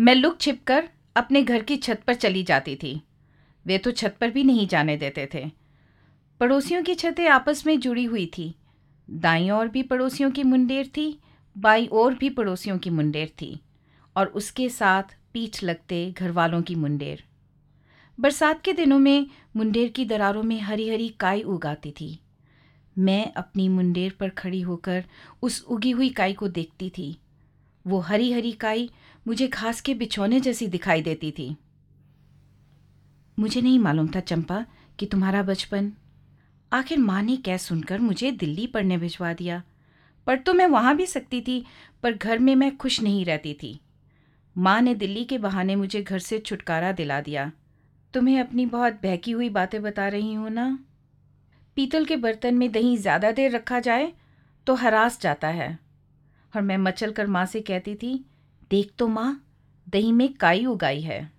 मैं लुक छिप कर अपने घर की छत पर चली जाती थी। वे तो छत पर भी नहीं जाने देते थे। पड़ोसियों की छतें आपस में जुड़ी हुई थी। दाई ओर भी पड़ोसियों की मुंडेर थी, बाई ओर भी पड़ोसियों की मुंडेर थी, और उसके साथ पीठ लगते घर वालों की मुंडेर। बरसात के दिनों में मुंडेर की दरारों में हरी हरी काई उगाती थी। मैं अपनी मुंडेर पर खड़ी होकर उस उगी हुई काई को देखती थी। वो हरी हरी काई मुझे घास के बिछौने जैसी दिखाई देती थी। मुझे नहीं मालूम था चंपा कि तुम्हारा बचपन। आखिर माँ ने क्या सुनकर मुझे दिल्ली पढ़ने भिजवा दिया। पढ़ तो मैं वहाँ भी सकती थी, पर घर में मैं खुश नहीं रहती थी। माँ ने दिल्ली के बहाने मुझे घर से छुटकारा दिला दिया। तुम्हें अपनी बहुत बहकी हुई बातें बता रही हूँ ना? पीतल के बर्तन में दही ज़्यादा देर रखा जाए तो हरास जाता है। और मैं मचल कर माँ से कहती थी देख तो माँ, दही में काई उगाई है।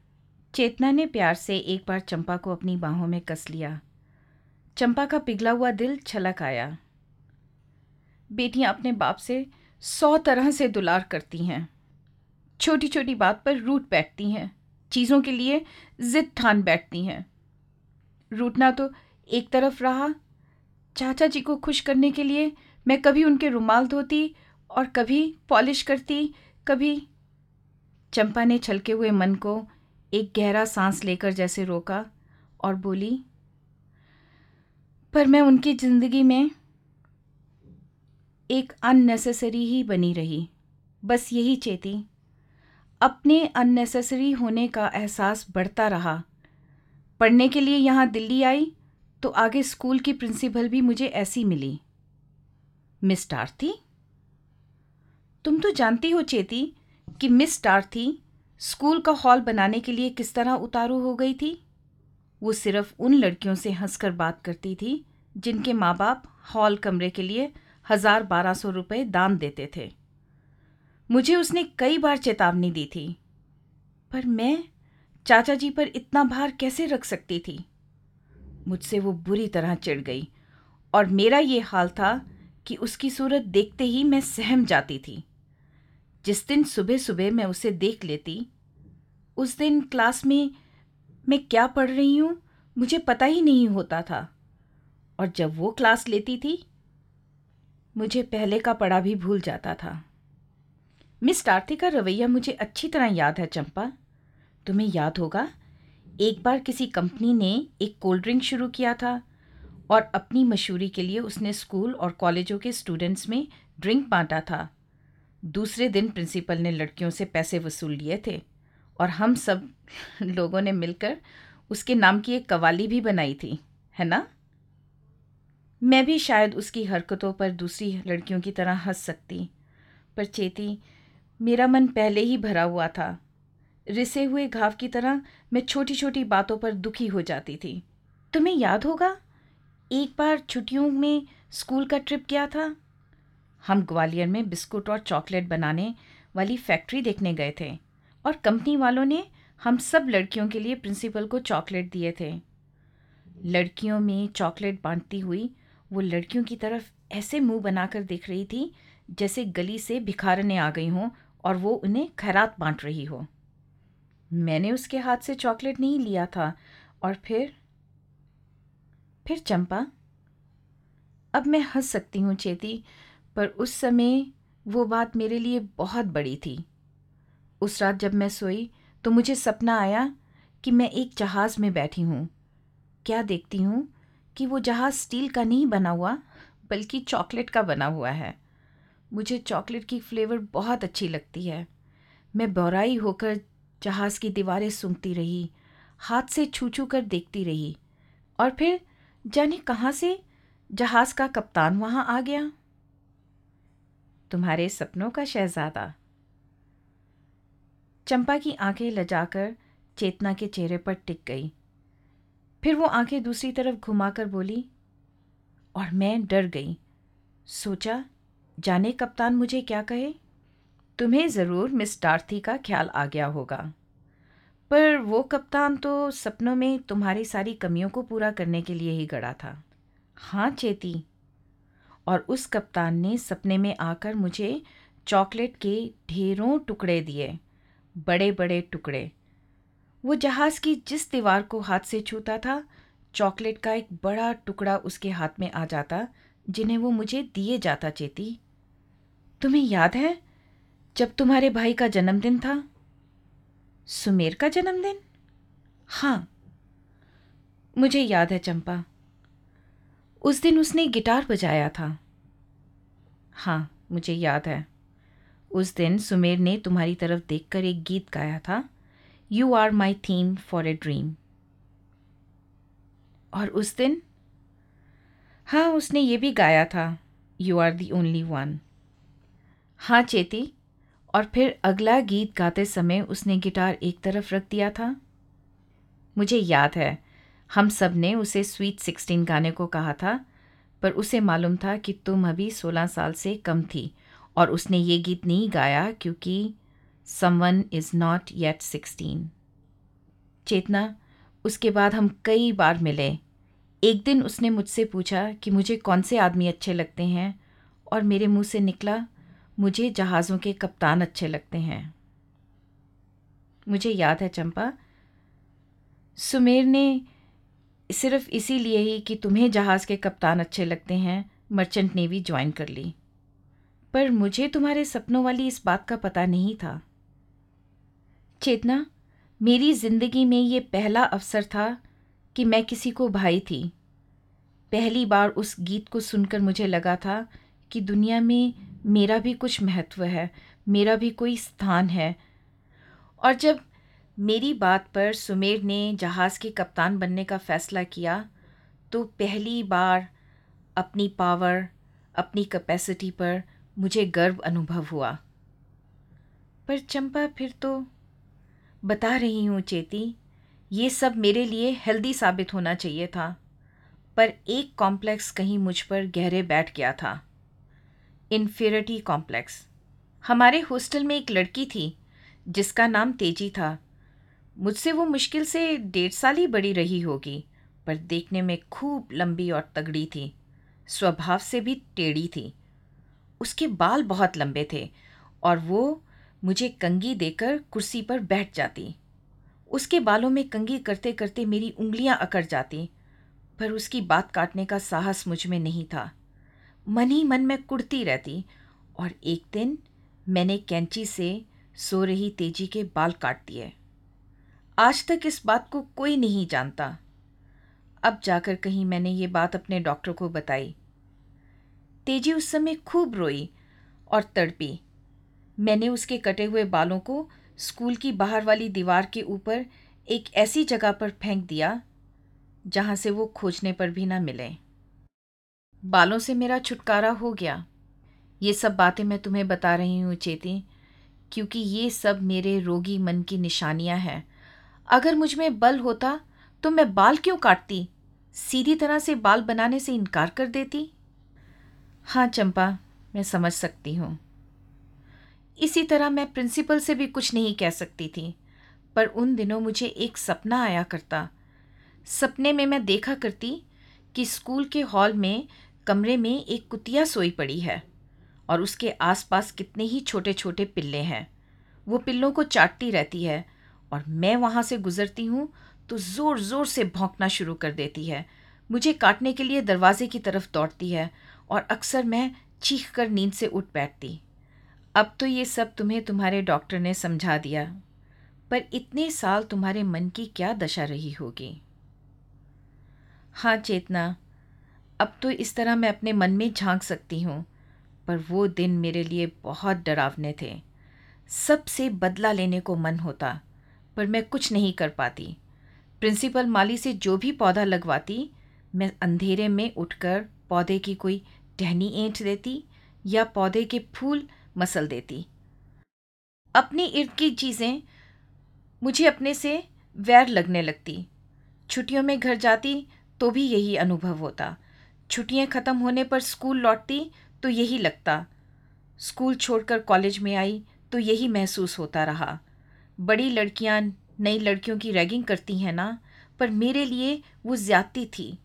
चेतना ने प्यार से एक बार चंपा को अपनी बाहों में कस लिया। चंपा का पिघला हुआ दिल छलक आया। बेटियाँ अपने बाप से सौ तरह से दुलार करती हैं। छोटी छोटी बात पर रूट बैठती हैं। चीज़ों के लिए जिद ठान बैठती हैं। रूटना तो एक तरफ़ रहा। चाचा जी को खुश करने के लिए मैं कभी उनके रुमाल धोती और कभी पॉलिश करती, कभी चंपा ने छलके हुए मन को एक गहरा सांस लेकर जैसे रोका और बोली, पर मैं उनकी ज़िंदगी में एक अननेसेसरी ही बनी रही। बस यही चेती, अपने अननेसेसरी होने का एहसास बढ़ता रहा। पढ़ने के लिए यहाँ दिल्ली आई तो आगे स्कूल की प्रिंसिपल भी मुझे ऐसी मिली। मिस टार्थी तुम तो जानती हो चेती कि मिस टार्थी स्कूल का हॉल बनाने के लिए किस तरह उतारू हो गई थी? वो सिर्फ़ उन लड़कियों से हंसकर बात करती थी, जिनके माँ बाप हॉल कमरे के लिए हज़ार बारह सौ रुपये दान देते थे। मुझे उसने कई बार चेतावनी दी थी। पर मैं चाचा जी पर इतना भार कैसे रख सकती थी? मुझसे वो बुरी तरह चिढ़ गई और मेरा ये हाल था कि उसकी सूरत देखते ही मैं सहम जाती थी। जिस दिन सुबह सुबह मैं उसे देख लेती, उस दिन क्लास में मैं क्या पढ़ रही हूँ, मुझे पता ही नहीं होता था। और जब वो क्लास लेती थी, मुझे पहले का पढ़ा भी भूल जाता था। मिस टार्थी का रवैया, मुझे अच्छी तरह याद है चंपा। तुम्हें याद होगा, एक बार किसी कंपनी ने एक कोल्ड ड्रिंक शुरू किया था और अपनी मशहूरी के लिए उसने स्कूल और कॉलेजों के स्टूडेंट्स में ड्रिंक बांटा था। दूसरे दिन प्रिंसिपल ने लड़कियों से पैसे वसूल लिए थे और हम सब लोगों ने मिलकर उसके नाम की एक कवाली भी बनाई थी, है ना? मैं भी शायद उसकी हरकतों पर दूसरी लड़कियों की तरह हंस सकती, पर चेती, मेरा मन पहले ही भरा हुआ था। रिसे हुए घाव की तरह मैं छोटी छोटी बातों पर दुखी हो जाती थी। तुम्हें याद होगा, एक बार छुट्टियों में स्कूल का ट्रिप गया था? हम ग्वालियर में बिस्कुट और चॉकलेट बनाने वाली फैक्ट्री देखने गए थे और कंपनी वालों ने हम सब लड़कियों के लिए प्रिंसिपल को चॉकलेट दिए थे। लड़कियों में चॉकलेट बांटती हुई वो लड़कियों की तरफ़ ऐसे मुँह बनाकर देख रही थी जैसे गली से भिखारने आ गई हों और वो उन्हें खैरात बांट रही हो। मैंने उसके हाथ से चॉकलेट नहीं लिया था और फिर फिर चंपा, अब मैं हंस सकती हूँ चेती पर उस समय वो बात मेरे लिए बहुत बड़ी थी। उस रात जब मैं सोई तो मुझे सपना आया कि मैं एक जहाज़ में बैठी हूँ। क्या देखती हूँ कि वो जहाज़ स्टील का नहीं बना हुआ, बल्कि चॉकलेट का बना हुआ है। मुझे चॉकलेट की फ्लेवर बहुत अच्छी लगती है। मैं बौराई होकर जहाज़ की दीवारें सूंघती रही, हाथ से छू छू कर देखती रही, और फिर जाने कहाँ से जहाज़ का कप्तान वहाँ आ गया। तुम्हारे सपनों का शहजादा। चंपा की आँखें लजाकर चेतना के चेहरे पर टिक गई। फिर वो आँखें दूसरी तरफ़ घुमाकर बोली, और मैं डर गई। सोचा, जाने कप्तान मुझे क्या कहे? तुम्हें ज़रूर मिस डार्थी का ख्याल आ गया होगा। पर वो कप्तान तो सपनों में तुम्हारी सारी कमियों को पूरा करने के लिए ही गड़ा था। हाँ चेती और उस कप्तान ने सपने में आकर मुझे चॉकलेट के ढेरों टुकड़े दिए बड़े बड़े टुकड़े। वो जहाज़ की जिस दीवार को हाथ से छूता था, चॉकलेट का एक बड़ा टुकड़ा उसके हाथ में आ जाता, जिन्हें वो मुझे दिए जाता चेती। तुम्हें याद है जब तुम्हारे भाई का जन्मदिन था? सुमेर का जन्मदिन? हाँ। मुझे याद है चंपा। उस दिन उसने गिटार बजाया था। हाँ मुझे याद है। उस दिन सुमेर ने तुम्हारी तरफ़ देखकर एक गीत गाया था you are my theme for a dream और उस दिन? हाँ उसने ये भी गाया था you are the only one हाँ चेती, और फिर अगला गीत गाते समय उसने गिटार एक तरफ़ रख दिया था। मुझे याद है हम सबने उसे स्वीट सिक्सटीन गाने को कहा था, पर उसे मालूम था कि तुम अभी सोलह साल से कम थी, और उसने ये गीत नहीं गाया क्योंकि someone is not yet sixteen Chetna, उसके बाद हम कई बार मिले। एक दिन उसने मुझसे पूछा कि मुझे कौन से आदमी अच्छे लगते हैं, और मेरे मुँह से निकला, मुझे जहाज़ों के कप्तान अच्छे लगते हैं। मुझे याद है चंपा, सुमेर ने सिर्फ़ इसीलिए ही कि तुम्हें जहाज़ के कप्तान अच्छे लगते हैं मर्चेंट नेवी ज्वाइन कर ली। पर मुझे तुम्हारे सपनों वाली इस बात का पता नहीं था। चेतना, मेरी ज़िंदगी में ये पहला अवसर था कि मैं किसी को भाई थी। पहली बार उस गीत को सुनकर मुझे लगा था कि दुनिया में मेरा भी कुछ महत्व है, मेरा भी कोई स्थान है। और जब मेरी बात पर सुमेर ने जहाज़ के कप्तान बनने का फ़ैसला किया तो पहली बार अपनी पावर अपनी कैपेसिटी पर मुझे गर्व अनुभव हुआ। पर चंपा, फिर तो बता रही हूँ चेती, ये सब मेरे लिए हेल्दी साबित होना चाहिए था, पर एक कॉम्प्लेक्स कहीं मुझ पर गहरे बैठ गया था। इन्फेरिटी कॉम्प्लेक्स हमारे हॉस्टल में एक लड़की थी, जिसका नाम तेज़ी था। मुझसे वो मुश्किल से डेढ़ साल ही बड़ी रही होगी, पर देखने में खूब लंबी और तगड़ी थी। स्वभाव से भी टेढ़ी थी। उसके बाल बहुत लंबे थे और वो मुझे कंगी देकर कुर्सी पर बैठ जाती। उसके बालों में कंगी करते करते मेरी उंगलियाँ अकड़ जाती, पर उसकी बात काटने का साहस मुझमें नहीं था। मन ही मन में कुड़ती रहती और एक दिन मैंने कैंची से सो रही तेज़ी के बाल काट दिए। आज तक इस बात को कोई नहीं जानता। अब जाकर कहीं मैंने ये बात अपने डॉक्टर को बताई। तेज़ी उस समय खूब रोई और तड़पी। मैंने उसके कटे हुए बालों को स्कूल की बाहर वाली दीवार के ऊपर एक ऐसी जगह पर फेंक दिया, जहाँ से वो खोजने पर भी ना मिले। बालों से मेरा छुटकारा हो गया। ये सब बातें मैं तुम्हें बता रही हूँ, चेती, क्योंकि ये सब मेरे रोगी मन की निशानियाँ हैं। अगर मुझमें बल होता तो मैं बाल क्यों काटती? सीधी तरह से बाल बनाने से इनकार कर देती? हाँ चंपा, मैं समझ सकती हूँ। इसी तरह मैं प्रिंसिपल से भी कुछ नहीं कह सकती थी, पर उन दिनों मुझे एक सपना आया करता। सपने में मैं देखा करती कि स्कूल के हॉल में, कमरे में एक कुतिया सोई पड़ी है, और उसके आसपास कितने ही छोटे छोटे पिल्ले हैं। वो पिल्लों को चाटती रहती है और मैं वहाँ से गुज़रती हूँ तो ज़ोर ज़ोर से भौंकना शुरू कर देती है। मुझे काटने के लिए दरवाजे की तरफ़ दौड़ती है और अक्सर मैं चीख कर नींद से उठ बैठती। अब तो ये सब तुम्हें तुम्हारे डॉक्टर ने समझा दिया, पर इतने साल तुम्हारे मन की क्या दशा रही होगी? हाँ चेतना, अब तो इस तरह मैं अपने मन में झाँक सकती हूँ, पर वो दिन मेरे लिए बहुत डरावने थे। सबसे बदला लेने को मन होता पर मैं कुछ नहीं कर पाती। प्रिंसिपल माली से जो भी पौधा लगवाती, मैं अंधेरे में उठकर पौधे की कोई टहनी ऐंठ देती या पौधे के फूल मसल देती। अपनी इर्द की चीज़ें मुझे अपने से वैर लगने लगती। छुट्टियों में घर जाती तो भी यही अनुभव होता। छुट्टियाँ ख़त्म होने पर स्कूल लौटती तो यही लगता। स्कूल छोड़कर कॉलेज में आई तो यही महसूस होता रहा। बड़ी लड़कियाँ नई लड़कियों की रैगिंग करती हैं ना, पर मेरे लिए वो ज़्यादती थी।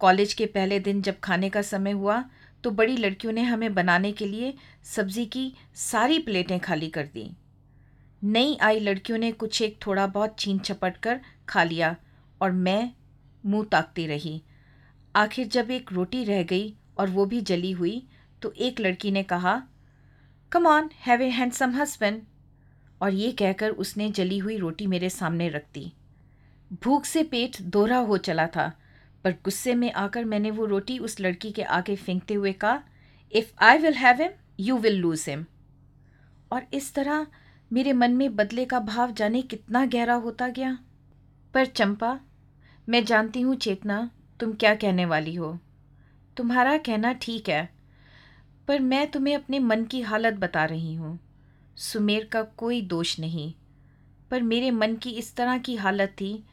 कॉलेज के पहले दिन जब खाने का समय हुआ तो बड़ी लड़कियों ने हमें बनाने के लिए सब्ज़ी की सारी प्लेटें खाली कर दी। नई आई लड़कियों ने कुछ एक थोड़ा बहुत छीन छपट कर खा लिया और मैं मुँह ताकती रही। आखिर जब एक रोटी रह गई और वो भी जली हुई तो एक लड़की ने कहा come on have a handsome husband और ये कहकर उसने जली हुई रोटी मेरे सामने रख दी। भूख से पेट दोहरा हो चला था, पर गुस्से में आकर मैंने वो रोटी उस लड़की के आगे फेंकते हुए कहा if I will have him you will lose him और इस तरह मेरे मन में बदले का भाव जाने कितना गहरा होता गया। पर चंपा, मैं जानती हूँ चेतना, तुम क्या कहने वाली हो? तुम्हारा कहना ठीक है, पर मैं तुम्हें अपने मन की हालत बता रही हूँ। सुमेर का कोई दोष नहीं। पर मेरे मन की इस तरह की हालत थी,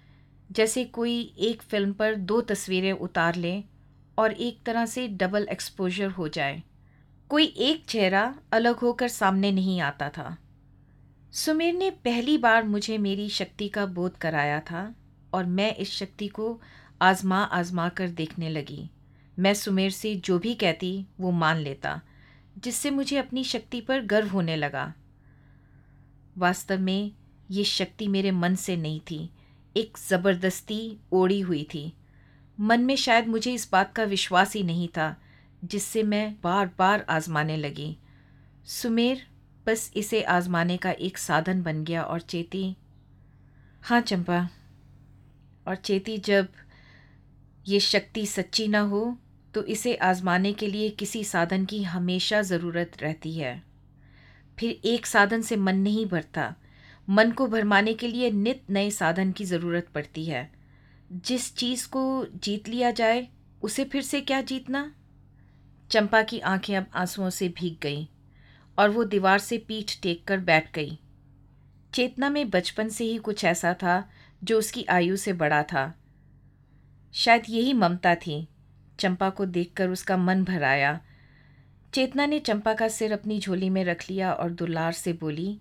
जैसे कोई एक फ़िल्म पर दो तस्वीरें उतार ले और एक तरह से डबल एक्सपोजर हो जाए। कोई एक चेहरा अलग होकर सामने नहीं आता था। सुमेर ने पहली बार मुझे मेरी शक्ति का बोध कराया था और मैं इस शक्ति को आजमा आजमा कर देखने लगी। मैं सुमेर से जो भी कहती, वो मान लेता, जिससे मुझे अपनी शक्ति पर गर्व होने लगा। वास्तव में ये शक्ति मेरे मन से नहीं थी। एक ज़बरदस्ती ओढ़ी हुई थी। मन में शायद मुझे इस बात का विश्वास ही नहीं था, जिससे मैं बार बार आजमाने लगी। सुमेर बस इसे आजमाने का एक साधन बन गया और चेती हाँ चंपा। और चेती जब ये शक्ति सच्ची ना हो तो इसे आजमाने के लिए किसी साधन की हमेशा ज़रूरत रहती है। फिर एक साधन से मन नहीं भरता। मन को भरमाने के लिए नित नए साधन की ज़रूरत पड़ती है। जिस चीज़ को जीत लिया जाए, उसे फिर से क्या जीतना? चंपा की आँखें अब आंसुओं से भीग गईं और वो दीवार से पीठ टेक कर बैठ गई। चेतना में बचपन से ही कुछ ऐसा था जो उसकी आयु से बड़ा था। शायद यही ममता थी। चंपा को देखकर उसका मन भर आया चेतना ने चंपा का सिर अपनी झोली में रख लिया और दुलार से बोली,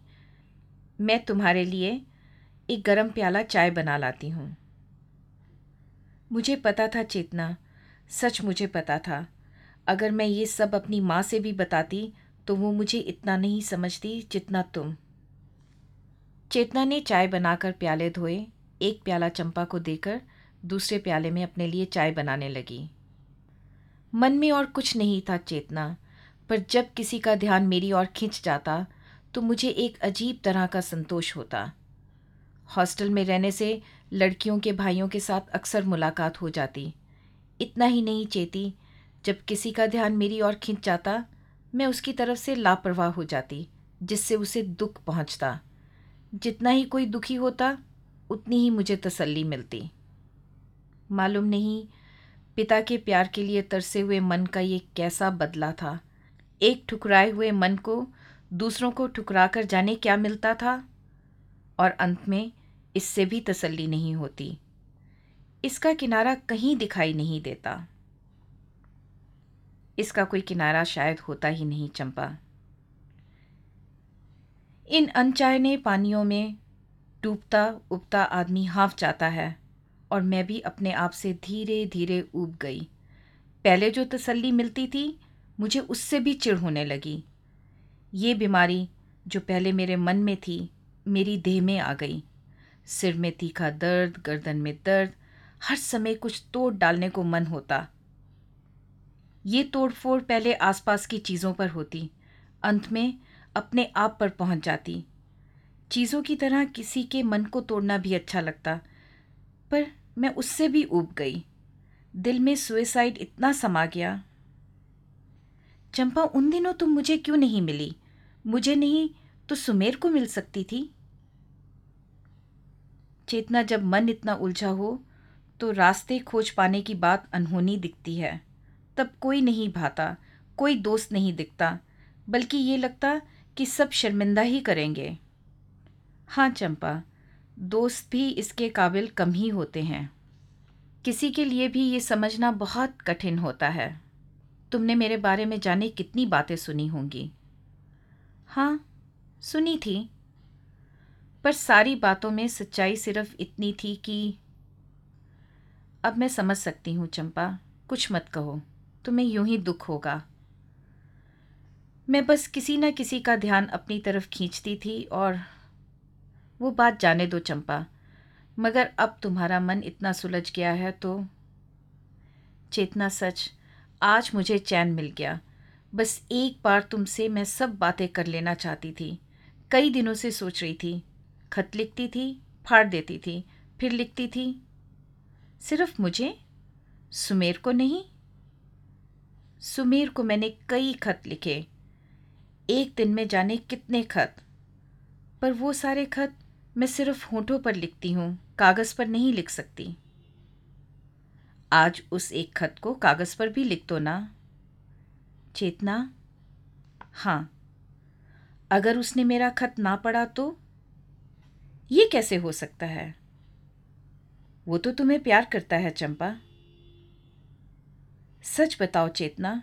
मैं तुम्हारे लिए एक गरम प्याला चाय बना लाती हूँ। मुझे पता था चेतना, सच मुझे पता था। अगर मैं ये सब अपनी माँ से भी बताती तो वो मुझे इतना नहीं समझती जितना तुम। चेतना ने चाय बनाकर प्याले धोए। एक प्याला चंपा को देकर दूसरे प्याले में अपने लिए चाय बनाने लगी। मन में और कुछ नहीं था चेतना। पर जब किसी का ध्यान मेरी ओर खिंच जाता तो मुझे एक अजीब तरह का संतोष होता। हॉस्टल में रहने से लड़कियों के भाइयों के साथ अक्सर मुलाकात हो जाती। इतना ही नहीं चेती, जब किसी का ध्यान मेरी ओर खिंच जाता, मैं उसकी तरफ़ से लापरवाह हो जाती, जिससे उसे दुख पहुँचता। जितना ही कोई दुखी होता, उतनी ही मुझे तसल्ली मिलती। मालूम नहीं, पिता के प्यार के लिए तरसे हुए मन का ये कैसा बदला था। एक ठुकराए हुए मन को दूसरों को ठुकरा कर जाने क्या मिलता था? और अंत में इससे भी तसल्ली नहीं होती। इसका किनारा कहीं दिखाई नहीं देता। इसका कोई किनारा शायद होता ही नहीं, चंपा। इन अनचाहने पानियों में डूबता उबता आदमी हाफ़ जाता है और मैं भी अपने आप से धीरे धीरे ऊब गई। पहले जो तसल्ली मिलती थी मुझे उससे भी चिढ़ होने लगी। ये बीमारी जो पहले मेरे मन में थी, मेरी देह में आ गई। सिर में तीखा दर्द, गर्दन में दर्द, हर समय कुछ तोड़ डालने को मन होता। ये तोड़फोड़ पहले आसपास की चीज़ों पर होती, अंत में अपने आप पर पहुँच जाती। चीज़ों की तरह किसी के मन को तोड़ना भी अच्छा लगता, पर मैं उससे भी ऊब गई। दिल में सुइसाइड इतना समा गया चंपा, उन दिनों तुम मुझे क्यों नहीं मिली? मुझे नहीं तो सुमेर को मिल सकती थी। चेतना, जब मन इतना उलझा हो तो रास्ते खोज पाने की बात अनहोनी दिखती है। तब कोई नहीं भाता, कोई दोस्त नहीं दिखता, बल्कि ये लगता कि सब शर्मिंदा ही करेंगे। हाँ चंपा, दोस्त भी इसके काबिल कम ही होते हैं। किसी के लिए भी ये समझना बहुत कठिन होता है। तुमने मेरे बारे में जाने कितनी बातें सुनी होंगी। हाँ सुनी थी। पर सारी बातों में सच्चाई सिर्फ़ इतनी थी कि अब मैं समझ सकती हूँ, चंपा। कुछ मत कहो। तुम्हें यूँ ही दुख होगा। मैं बस किसी न किसी का ध्यान अपनी तरफ़ खींचती थी और वो बात जाने दो, चंपा। मगर अब तुम्हारा मन इतना सुलझ गया है तो चेतना सच। आज मुझे चैन मिल गया। बस एक बार तुमसे मैं सब बातें कर लेना चाहती थी। कई दिनों से सोच रही थी। खत लिखती थी, फाड़ देती थी, फिर लिखती थी। सिर्फ़ मुझे? सुमेर को नहीं? सुमेर को मैंने कई खत लिखे। एक दिन में जाने कितने खत। पर वो सारे खत मैं सिर्फ़ होठों पर लिखती हूँ, कागज़ पर नहीं लिख सकती। आज उस एक खत को कागज़ पर भी लिख दो ना। चेतना? हाँ। अगर उसने मेरा खत ना पढ़ा तो? ये कैसे हो सकता है? वो तो तुम्हें प्यार करता है, चंपा। सच बताओ चेतना,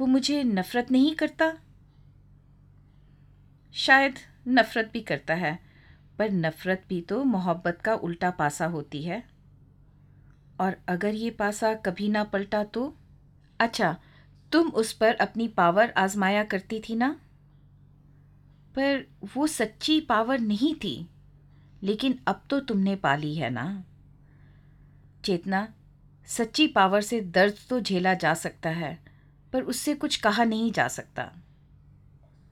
वो मुझे नफ़रत नहीं करता? शायद नफ़रत भी करता है, पर नफ़रत भी तो मोहब्बत का उल्टा पासा होती है। और अगर ये पासा कभी ना पलटा तो? अच्छा तुम उस पर अपनी पावर आजमाया करती थी ना? पर वो सच्ची पावर नहीं थी। लेकिन अब तो तुमने पाली है ना? चेतना, सच्ची पावर से दर्द तो झेला जा सकता है, पर उससे कुछ कहा नहीं जा सकता।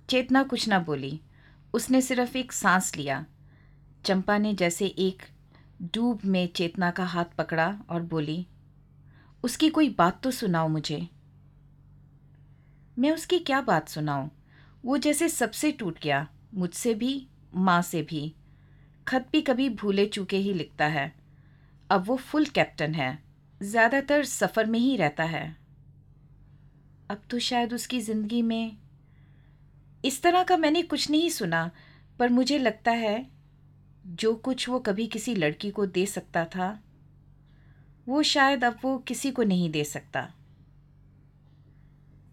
चेतना कुछ ना बोली। उसने सिर्फ़ एक सांस लिया। चंपा ने जैसे एक डूब में चेतना का हाथ पकड़ा और बोली, उसकी कोई बात तो सुनाओ मुझे। मैं उसकी क्या बात सुनाऊं? वो जैसे सबसे टूट गया, मुझसे भी, माँ से भी। खत भी कभी भूले चूके ही लिखता है। अब वो फुल कैप्टन है। ज़्यादातर सफ़र में ही रहता है। अब तो शायद उसकी ज़िंदगी में इस तरह का मैंने कुछ नहीं सुना, पर मुझे लगता है जो कुछ वो कभी किसी लड़की को दे सकता था, वो शायद अब वो किसी को नहीं दे सकता।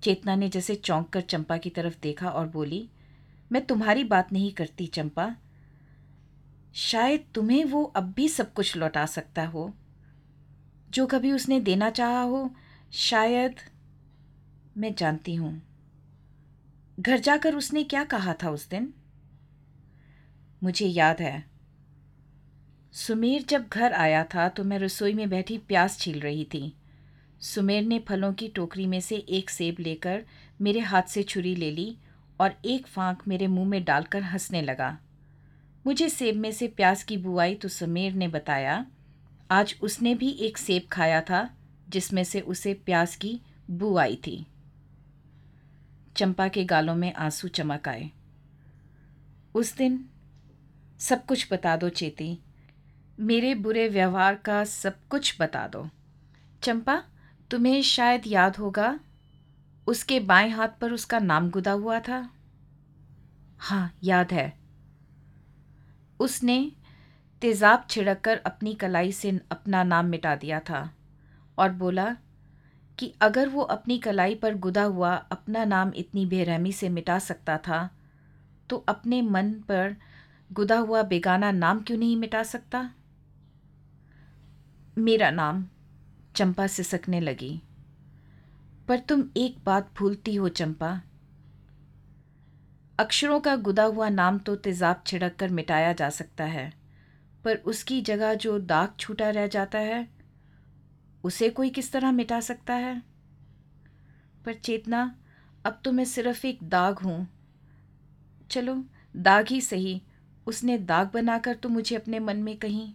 चेतना ने जैसे चौंक कर चंपा की तरफ़ देखा और बोली, मैं तुम्हारी बात नहीं करती चंपा। शायद तुम्हें वो अब भी सब कुछ लौटा सकता हो। जो कभी उसने देना चाहा हो, शायद मैं जानती हूँ। घर जाकर उसने क्या कहा था उस दिन? मुझे याद है। सुमेर जब घर आया था तो मैं रसोई में बैठी प्यास छील रही थी। सुमेर ने फलों की टोकरी में से एक सेब लेकर मेरे हाथ से छुरी ले ली और एक फांक मेरे मुँह में डालकर हंसने लगा। मुझे सेब में से प्याज की बुआई तो सुमेर ने बताया। आज उसने भी एक सेब खाया था, जिसमें से उसे प्याज की बू आई थी। चंपा के गालों में आँसू चमक आए। उस दिन सब कुछ बता दो चेती। मेरे बुरे व्यवहार का सब कुछ बता दो। चंपा, तुम्हें शायद याद होगा, उसके बाएँ हाथ पर उसका नाम गुदा हुआ था। हाँ याद है। उसने तेज़ाब छिड़ककर अपनी कलाई से अपना नाम मिटा दिया था और बोला कि अगर वो अपनी कलाई पर गुदा हुआ अपना नाम इतनी बेरहमी से मिटा सकता था तो अपने मन पर गुदा हुआ बेगाना नाम क्यों नहीं मिटा सकता? मेरा नाम चंपा सिसकने लगी। पर तुम एक बात भूलती हो चंपा। अक्षरों का गुदा हुआ नाम तो तेज़ाब छिड़क कर मिटाया जा सकता है, पर उसकी जगह जो दाग छूटा रह जाता है, उसे कोई किस तरह मिटा सकता है? पर चेतना, अब तो मैं सिर्फ़ एक दाग हूँ। चलो, दाग ही सही, उसने दाग बनाकर तो मुझे अपने मन में कहीं।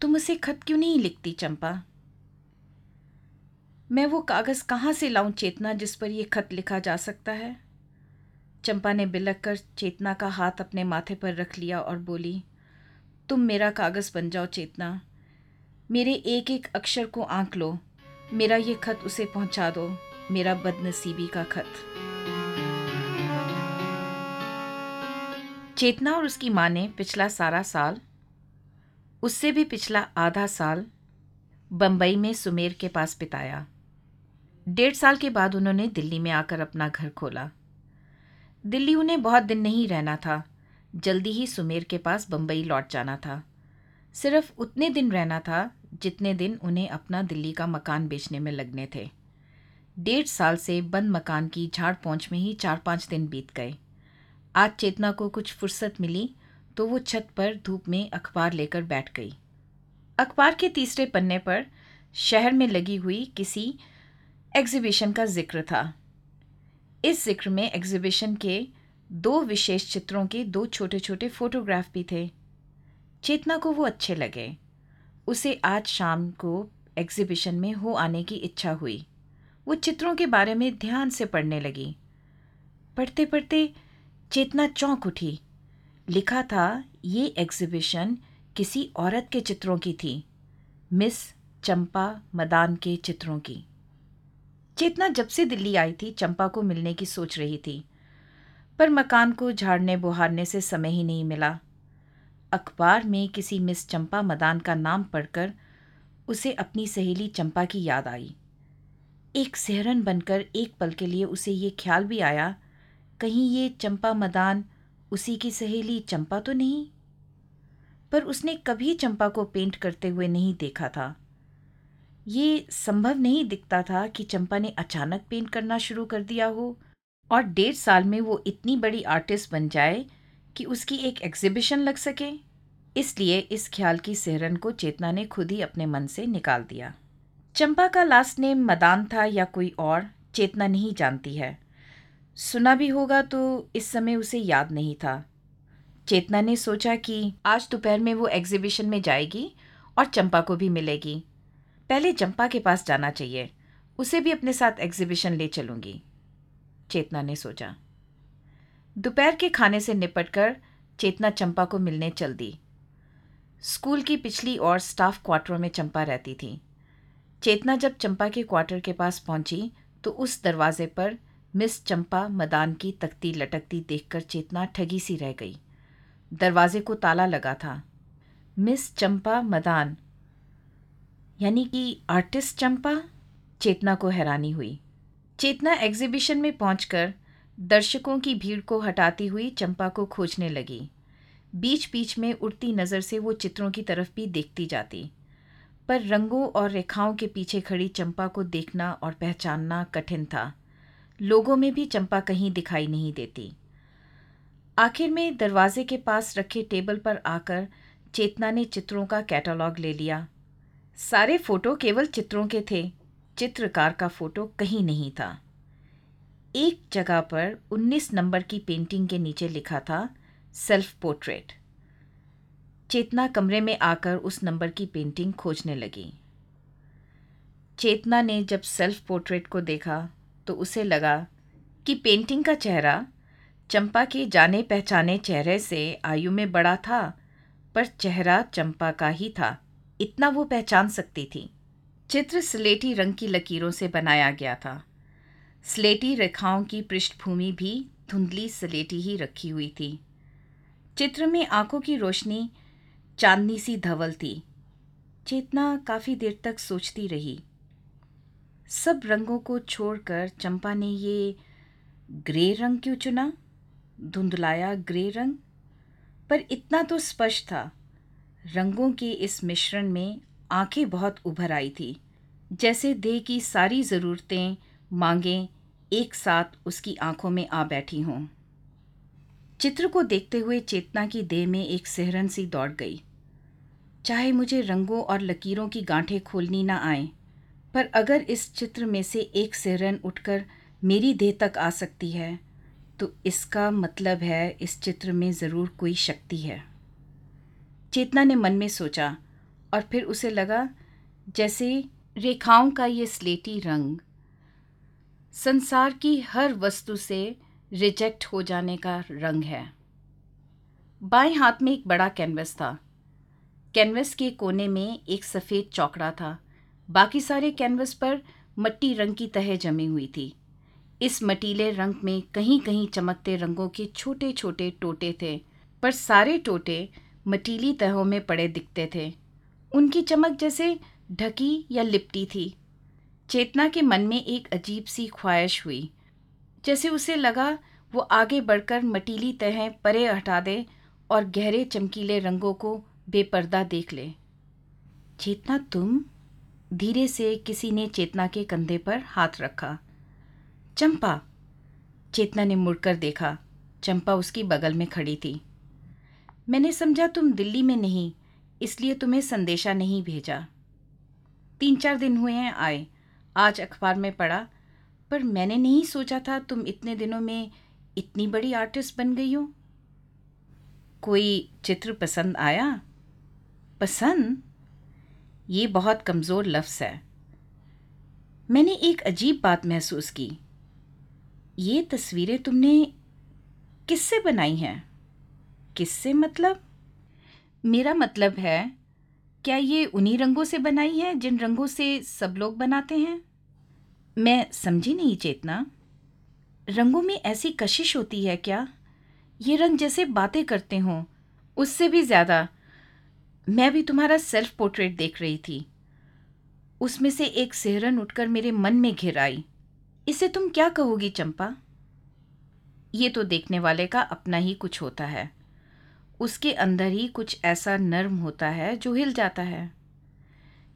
तुम उसे खत क्यों नहीं लिखती, चंपा? मैं वो कागज़ कहाँ से लाऊं चेतना जिस पर यह खत लिखा जा सकता है? चंपा ने बिलक कर चेतना का हाथ अपने माथे पर रख लिया और बोली, तुम मेरा कागज़ बन जाओ, चेतना। मेरे एक एक अक्षर को आंक लो। मेरा ये खत उसे पहुँचा दो। मेरा बदनसीबी का खत। चेतना और उसकी माँ ने पिछला सारा साल उससे भी पिछला आधा साल बम्बई में सुमेर के पास बिताया। डेढ़ साल के बाद उन्होंने दिल्ली में आकर अपना घर खोला। दिल्ली उन्हें बहुत दिन नहीं रहना था। जल्दी ही सुमेर के पास बम्बई लौट जाना था। सिर्फ़ उतने दिन रहना था जितने दिन उन्हें अपना दिल्ली का मकान बेचने में लगने थे। डेढ़ साल से बंद मकान की झाड़ पहुँच में ही चार पाँच दिन बीत गए। आज चेतना को कुछ फुर्सत मिली तो वो छत पर धूप में अखबार लेकर बैठ गई। अखबार के तीसरे पन्ने पर शहर में लगी हुई किसी एग्जीबिशन का ज़िक्र था। इस ज़िक्र में एग्जीबिशन के दो विशेष चित्रों के दो छोटे छोटे फोटोग्राफ भी थे। चेतना को वो अच्छे लगे। उसे आज शाम को एग्जीबिशन में हो आने की इच्छा हुई। वो चित्रों के बारे में ध्यान से पढ़ने लगी। पढ़ते पढ़ते चेतना चौंक उठी। लिखा था, ये एग्जीबिशन किसी औरत के चित्रों की थी। मिस चंपा मदान के चित्रों की। चेतना जब से दिल्ली आई थी, चंपा को मिलने की सोच रही थी। पर मकान को झाड़ने बुहारने से समय ही नहीं मिला। अखबार में किसी मिस चंपा मदान का नाम पढ़कर उसे अपनी सहेली चंपा की याद आई। एक सहरन बनकर एक पल के लिए उसे ये ख्याल भी आया, कहीं ये चंपा मदान उसी की सहेली चंपा तो नहीं? पर उसने कभी चंपा को पेंट करते हुए नहीं देखा था। ये संभव नहीं दिखता था कि चंपा ने अचानक पेंट करना शुरू कर दिया हो और डेढ़ साल में वो इतनी बड़ी आर्टिस्ट बन जाए कि उसकी एक एग्ज़िबिशन लग सके। इसलिए इस ख्याल की सेहरन को चेतना ने खुद ही अपने मन से निकाल दिया। चंपा का लास्ट नेम मदान था या कोई और, चेतना नहीं जानती है। सुना भी होगा तो इस समय उसे याद नहीं था। चेतना ने सोचा कि आज दोपहर में वो एग्जीबिशन में जाएगी और चंपा को भी मिलेगी। पहले चंपा के पास जाना चाहिए। उसे भी अपने साथ एग्जीबिशन ले चलूँगी। चेतना ने सोचा। दोपहर के खाने से निपटकर चेतना चंपा को मिलने चल दी। स्कूल की पिछली और स्टाफ क्वार्टरों में चंपा रहती थी। चेतना जब चंपा के क्वार्टर के पास पहुँची तो उस दरवाजे पर मिस चंपा मदान की तख्ती लटकती देखकर चेतना ठगी सी रह गई। दरवाजे को ताला लगा था। मिस चंपा मदान, यानी कि आर्टिस्ट चंपा? चेतना को हैरानी हुई। चेतना एग्जीबिशन में पहुंचकर दर्शकों की भीड़ को हटाती हुई चंपा को खोजने लगी। बीच बीच में उड़ती नज़र से वो चित्रों की तरफ़ भी देखती जाती। पर रंगों और रेखाओं के पीछे खड़ी चंपा को देखना और पहचानना कठिन था। लोगों में भी चंपा कहीं दिखाई नहीं देती। आखिर में दरवाजे के पास रखे टेबल पर आकर चेतना ने चित्रों का कैटलॉग ले लिया। सारे फ़ोटो केवल चित्रों के थे, चित्रकार का फ़ोटो कहीं नहीं था। एक जगह पर 19 नंबर की पेंटिंग के नीचे लिखा था, सेल्फ पोर्ट्रेट. चेतना कमरे में आकर उस नंबर की पेंटिंग खोजने लगी। चेतना ने जब सेल्फ पोर्ट्रेट को देखा तो उसे लगा कि पेंटिंग का चेहरा चंपा के जाने पहचाने चेहरे से आयु में बड़ा था, पर चेहरा चंपा का ही था। इतना वो पहचान सकती थी। चित्र स्लेटी रंग की लकीरों से बनाया गया था। स्लेटी रेखाओं की पृष्ठभूमि भी धुंधली स्लेटी ही रखी हुई थी। चित्र में आँखों की रोशनी चांदनी सी धवल थी। चेतना काफ़ी देर तक सोचती रही। सब रंगों को छोड़कर चंपा ने ये ग्रे रंग क्यों चुना? धुंधलाया ग्रे रंग? पर इतना तो स्पष्ट था। रंगों के इस मिश्रण में आँखें बहुत उभर आई थी। जैसे देह की सारी ज़रूरतें मांगें, एक साथ उसकी आँखों में आ बैठी हों। चित्र को देखते हुए चेतना की देह में एक सहरन सी दौड़ गई। चाहे मुझे रंगों और लकीरों की गांठें खोलनी ना आए पर अगर इस चित्र में से एक सहरन उठकर मेरी देह तक आ सकती है तो इसका मतलब है इस चित्र में ज़रूर कोई शक्ति है। चेतना ने मन में सोचा और फिर उसे लगा जैसे रेखाओं का ये स्लेटी रंग संसार की हर वस्तु से रिजेक्ट हो जाने का रंग है। बाएँ हाथ में एक बड़ा कैनवस था। कैनवस के कोने में एक सफ़ेद चौकड़ा था। बाकी सारे कैनवस पर मट्टी रंग की तह जमी हुई थी। इस मटीले रंग में कहीं कहीं चमकते रंगों के छोटे छोटे टोटे थे, पर सारे टोटे मटीली तहों में पड़े दिखते थे। उनकी चमक जैसे ढकी या लिपटी थी। चेतना के मन में एक अजीब सी ख्वाहिश हुई, जैसे उसे लगा वो आगे बढ़कर मटीली तहें परे हटा दे और गहरे चमकीले रंगों को बेपर्दा देख ले। चेतना, तुम? धीरे से किसी ने चेतना के कंधे पर हाथ रखा। चंपा। चेतना ने मुड़कर देखा। चंपा उसकी बगल में खड़ी थी। मैंने समझा तुम दिल्ली में नहीं, इसलिए तुम्हें संदेशा नहीं भेजा। तीन चार दिन हुए हैं आए। आज अखबार में पढ़ा, पर मैंने नहीं सोचा था तुम इतने दिनों में इतनी बड़ी आर्टिस्ट बन गई हो। कोई चित्र पसंद आया? पसंद? ये बहुत कमज़ोर लफ्ज़ है। मैंने एक अजीब बात महसूस की। ये तस्वीरें तुमने किससे बनाई हैं? किससे मतलब? मेरा मतलब है, क्या ये उन्हीं रंगों से बनाई है जिन रंगों से सब लोग बनाते हैं? मैं समझी नहीं चेतना। रंगों में ऐसी कशिश होती है क्या? ये रंग जैसे बातें करते हों, उससे भी ज़्यादा मैं भी तुम्हारा सेल्फ पोर्ट्रेट देख रही थी। उसमें से एक सेहरन उठकर मेरे मन में घिर आई। इसे तुम क्या कहोगी चंपा? ये तो देखने वाले का अपना ही कुछ होता है। उसके अंदर ही कुछ ऐसा नर्म होता है जो हिल जाता है।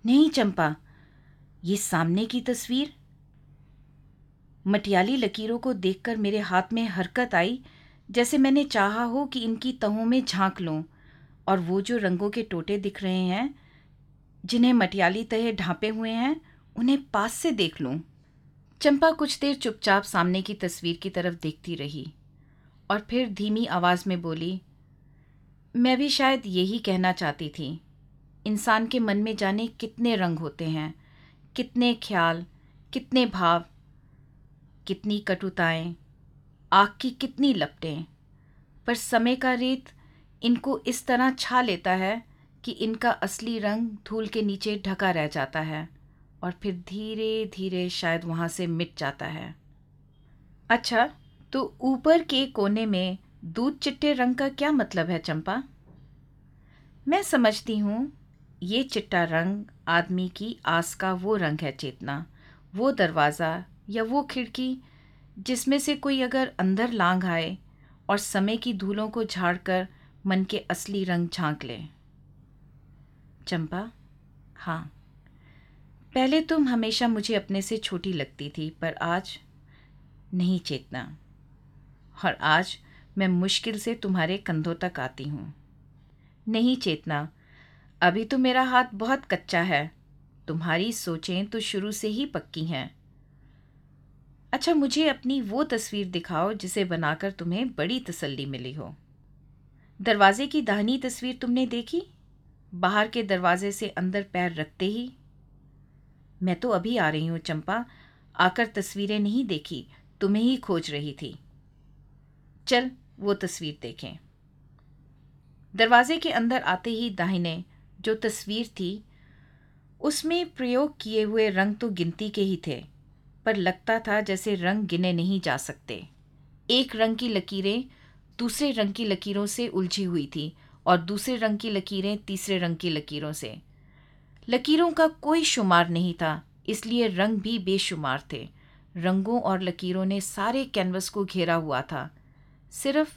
नहीं चंपा, ये सामने की तस्वीर? मटियाली लकीरों को देखकर मेरे हाथ में हरकत आई, जैसे मैंने चाहा हो कि इनकी तहों में झाँक लूँ। और वो जो रंगों के टोटे दिख रहे हैं, जिन्हें मटियाली तहे ढांपे हुए हैं, उन्हें पास से देख लूँ। चंपा कुछ देर चुपचाप सामने की तस्वीर की तरफ़ देखती रही और फिर धीमी आवाज़ में बोली, मैं भी शायद यही कहना चाहती थी, इंसान के मन में जाने कितने रंग होते हैं, कितने ख्याल, कितने भाव, कितनी कटुताएँ, आग की कितनी लपटें, पर समय का रेत इनको इस तरह छा लेता है कि इनका असली रंग धूल के नीचे ढका रह जाता है और फिर धीरे धीरे शायद वहाँ से मिट जाता है। अच्छा तो ऊपर के कोने में दूध चिट्टे रंग का क्या मतलब है चंपा? मैं समझती हूँ, ये चिट्टा रंग आदमी की आस का वो रंग है चेतना, वो दरवाज़ा या वो खिड़की, जिसमें से कोई अगर अंदर लांग आए और समय की धूलों को झाड़कर मन के असली रंग झाँक ले। चंपा हाँ। पहले तुम हमेशा मुझे अपने से छोटी लगती थी, पर आज नहीं चेतना। और आज मैं मुश्किल से तुम्हारे कंधों तक आती हूँ। नहीं चेतना। अभी तो मेरा हाथ बहुत कच्चा है। तुम्हारी सोचें तो शुरू से ही पक्की हैं। अच्छा मुझे अपनी वो तस्वीर दिखाओ जिसे बनाकर तुम्हें बड़ी तसल्ली मिली हो। दरवाजे की दाहिनी तस्वीर तुमने देखी? बाहर के दरवाजे से अंदर पैर रखते ही। मैं तो अभी आ रही हूँ, चंपा। आकर तस्वीरें नहीं देखी, तुम्हें ही खोज रही थी। चल, वो तस्वीर देखें। दरवाजे के अंदर आते ही दाहिने, जो तस्वीर थी, उसमें प्रयोग किए हुए रंग तो गिनती के ही थे, पर लगता था जैसे रंग गिने नहीं जा सकते। एक रंग की लकीरें दूसरे रंग की लकीरों से उलझी हुई थी और दूसरे रंग की लकीरें तीसरे रंग की लकीरों से। लकीरों का कोई शुमार नहीं था, इसलिए रंग भी बेशुमार थे। रंगों और लकीरों ने सारे कैनवस को घेरा हुआ था। सिर्फ़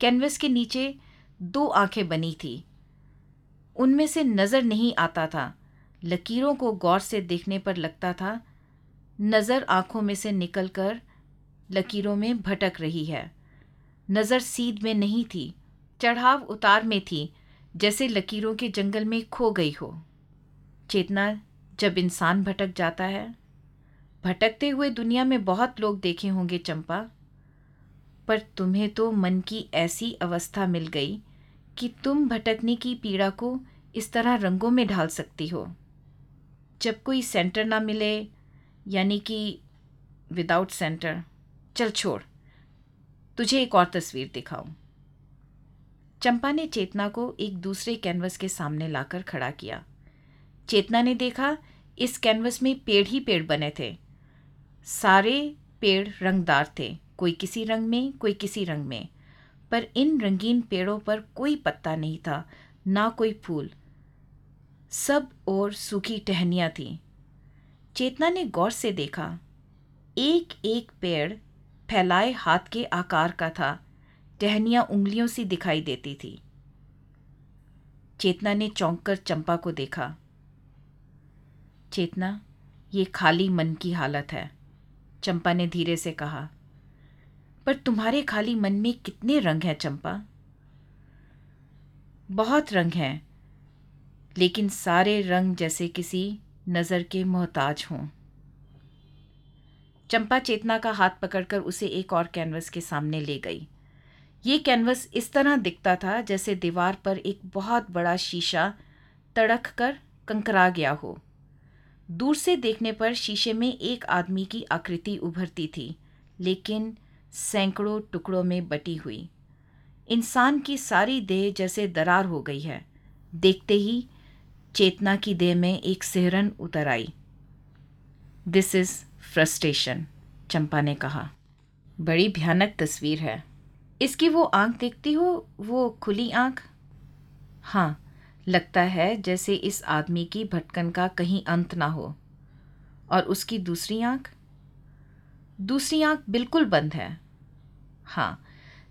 कैनवस के नीचे दो आँखें बनी थी। उनमें से नज़र नहीं आता था। लकीरों को गौर से देखने पर लगता था, नज़र आँखों में से निकलकर लकीरों में भटक रही है। नज़र सीध में नहीं थी, चढ़ाव उतार में थी, जैसे लकीरों के जंगल में खो गई हो। चेतना जब इंसान भटक जाता है। भटकते हुए दुनिया में बहुत लोग देखे होंगे चंपा, पर तुम्हें तो मन की ऐसी अवस्था मिल गई कि तुम भटकने की पीड़ा को इस तरह रंगों में ढाल सकती हो। जब कोई सेंटर ना मिले, यानी कि विदाउट सेंटर चल छोड़। तुझे एक और तस्वीर दिखाऊँ। चंपा ने चेतना को एक दूसरे कैनवस के सामने लाकर खड़ा किया। चेतना ने देखा, इस कैनवस में पेड़ ही पेड़ बने थे। सारे पेड़ रंगदार थे, कोई किसी रंग में, कोई किसी रंग में। पर इन रंगीन पेड़ों पर कोई पत्ता नहीं था, ना कोई फूल। सब और सूखी टहनियाँ थीं। चेतना ने गौर से देखा एक एक पेड़ फैलाए हाथ के आकार का था। टहनियाँ उंगलियों सी दिखाई देती थी। चेतना ने चौंक कर चंपा को देखा। चेतना, ये खाली मन की हालत है, चंपा ने धीरे से कहा। पर तुम्हारे खाली मन में कितने रंग हैं चंपा? बहुत रंग हैं, लेकिन सारे रंग जैसे किसी नज़र के मोहताज हों। चंपा चेतना का हाथ पकड़कर उसे एक और कैनवस के सामने ले गई। ये कैनवस इस तरह दिखता था जैसे दीवार पर एक बहुत बड़ा शीशा तड़क कर कंकरा गया हो। दूर से देखने पर शीशे में एक आदमी की आकृति उभरती थी, लेकिन सैकड़ों टुकड़ों में बटी हुई। इंसान की सारी देह जैसे दरार हो गई है। देखते ही चेतना की देह में एक सिहरन उतर आई। दिस इज़ फ्रस्ट्रेशन चंपा ने कहा। बड़ी भयानक तस्वीर है। इसकी वो आँख देखती हो? वो खुली आँख? हाँ लगता है जैसे इस आदमी की भटकन का कहीं अंत ना हो। और उसकी दूसरी आँख? दूसरी आँख बिल्कुल बंद है। हाँ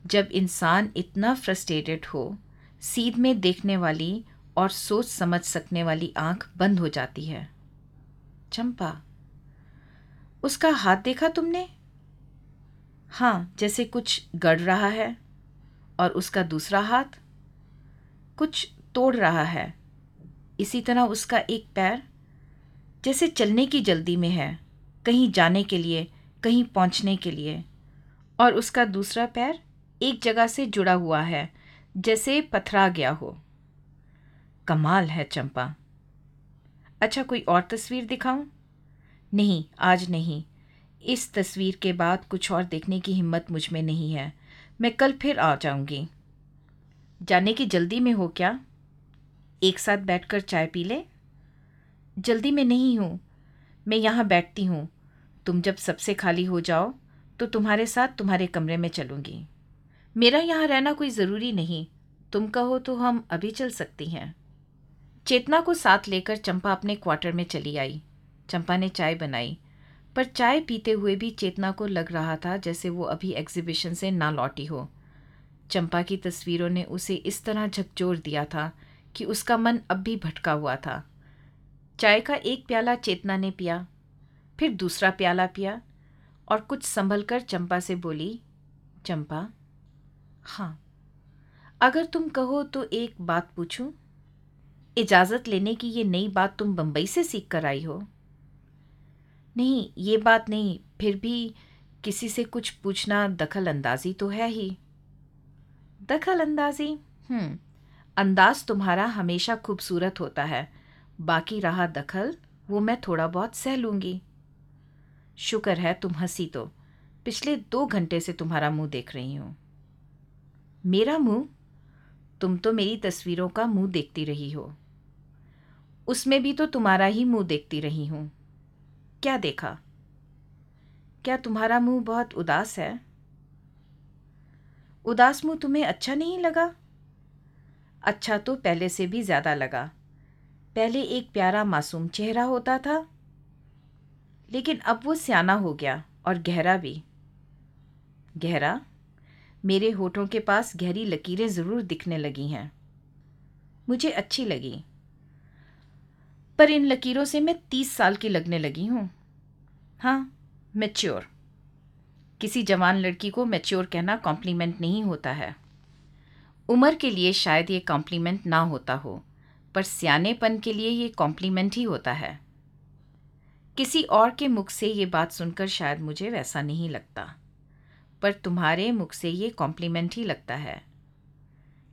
जब इंसान इतना फ्रस्ट्रेटेड हो, सीध में देखने वाली और सोच समझ सकने वाली आँख बंद हो जाती है। चंपा उसका हाथ देखा तुमने? हाँ जैसे कुछ गड़ रहा है और उसका दूसरा हाथ कुछ तोड़ रहा है। इसी तरह उसका एक पैर जैसे चलने की जल्दी में है, कहीं जाने के लिए, कहीं पहुँचने के लिए। और उसका दूसरा पैर एक जगह से जुड़ा हुआ है, जैसे पथरा गया हो। कमाल है चंपा। अच्छा कोई और तस्वीर दिखाऊँ? नहीं, आज नहीं। इस तस्वीर के बाद कुछ और देखने की हिम्मत मुझमें नहीं है। मैं कल फिर आ जाऊँगी। जाने की जल्दी में हो क्या? एक साथ बैठकर चाय पी ले। जल्दी में नहीं हूँ। मैं यहाँ बैठती हूँ। तुम जब सबसे खाली हो जाओ तो तुम्हारे साथ तुम्हारे कमरे में चलूँगी। मेरा यहाँ रहना कोई ज़रूरी नहीं। तुम कहो तो हम अभी चल सकती हैं। चेतना को साथ लेकर चंपा अपने क्वार्टर में चली आई। चंपा ने चाय बनाई, पर चाय पीते हुए भी चेतना को लग रहा था जैसे वो अभी एग्जीबिशन से ना लौटी हो। चंपा की तस्वीरों ने उसे इस तरह झकझोर दिया था कि उसका मन अब भी भटका हुआ था। चाय का एक प्याला चेतना ने पिया, फिर दूसरा प्याला पिया और कुछ संभल कर चंपा से बोली, चंपा हाँ अगर तुम कहो तो एक बात पूछूँ। इजाज़त लेने की ये नई बात तुम बम्बई से सीख कर आई हो। नहीं, ये बात नहीं, फिर भी किसी से कुछ पूछना दखल अंदाजी तो है ही। दखल अंदाजी हम्म अंदाज तुम्हारा हमेशा खूबसूरत होता है। बाकी रहा दखल, वो मैं थोड़ा बहुत सह लूँगी। शुक्र है तुम हँसी तो। पिछले दो घंटे से तुम्हारा मुँह देख रही हूँ। मेरा मुँह? तुम तो मेरी तस्वीरों का मुँह देखती रही हो। उसमें भी तो तुम्हारा ही मुँह देखती रही हूँ। क्या देखा? क्या तुम्हारा मुँह बहुत उदास है? उदास मुँह तुम्हें अच्छा नहीं लगा? अच्छा तो पहले से भी ज़्यादा लगा। पहले एक प्यारा मासूम चेहरा होता था, लेकिन अब वो सियाना हो गया और गहरा भी। गहरा? मेरे होठों के पास गहरी लकीरें ज़रूर दिखने लगी हैं। मुझे अच्छी लगी। पर इन लकीरों से मैं तीस साल की लगने लगी हूँ। हाँ मेच्योर किसी जवान लड़की को मेच्योर कहना कॉम्प्लीमेंट नहीं होता है। उम्र के लिए शायद ये कॉम्प्लीमेंट ना होता हो, पर सियानेपन के लिए ये कॉम्प्लीमेंट ही होता है। किसी और के मुख से ये बात सुनकर शायद मुझे वैसा नहीं लगता, पर तुम्हारे मुख से ये कॉम्प्लीमेंट ही लगता है।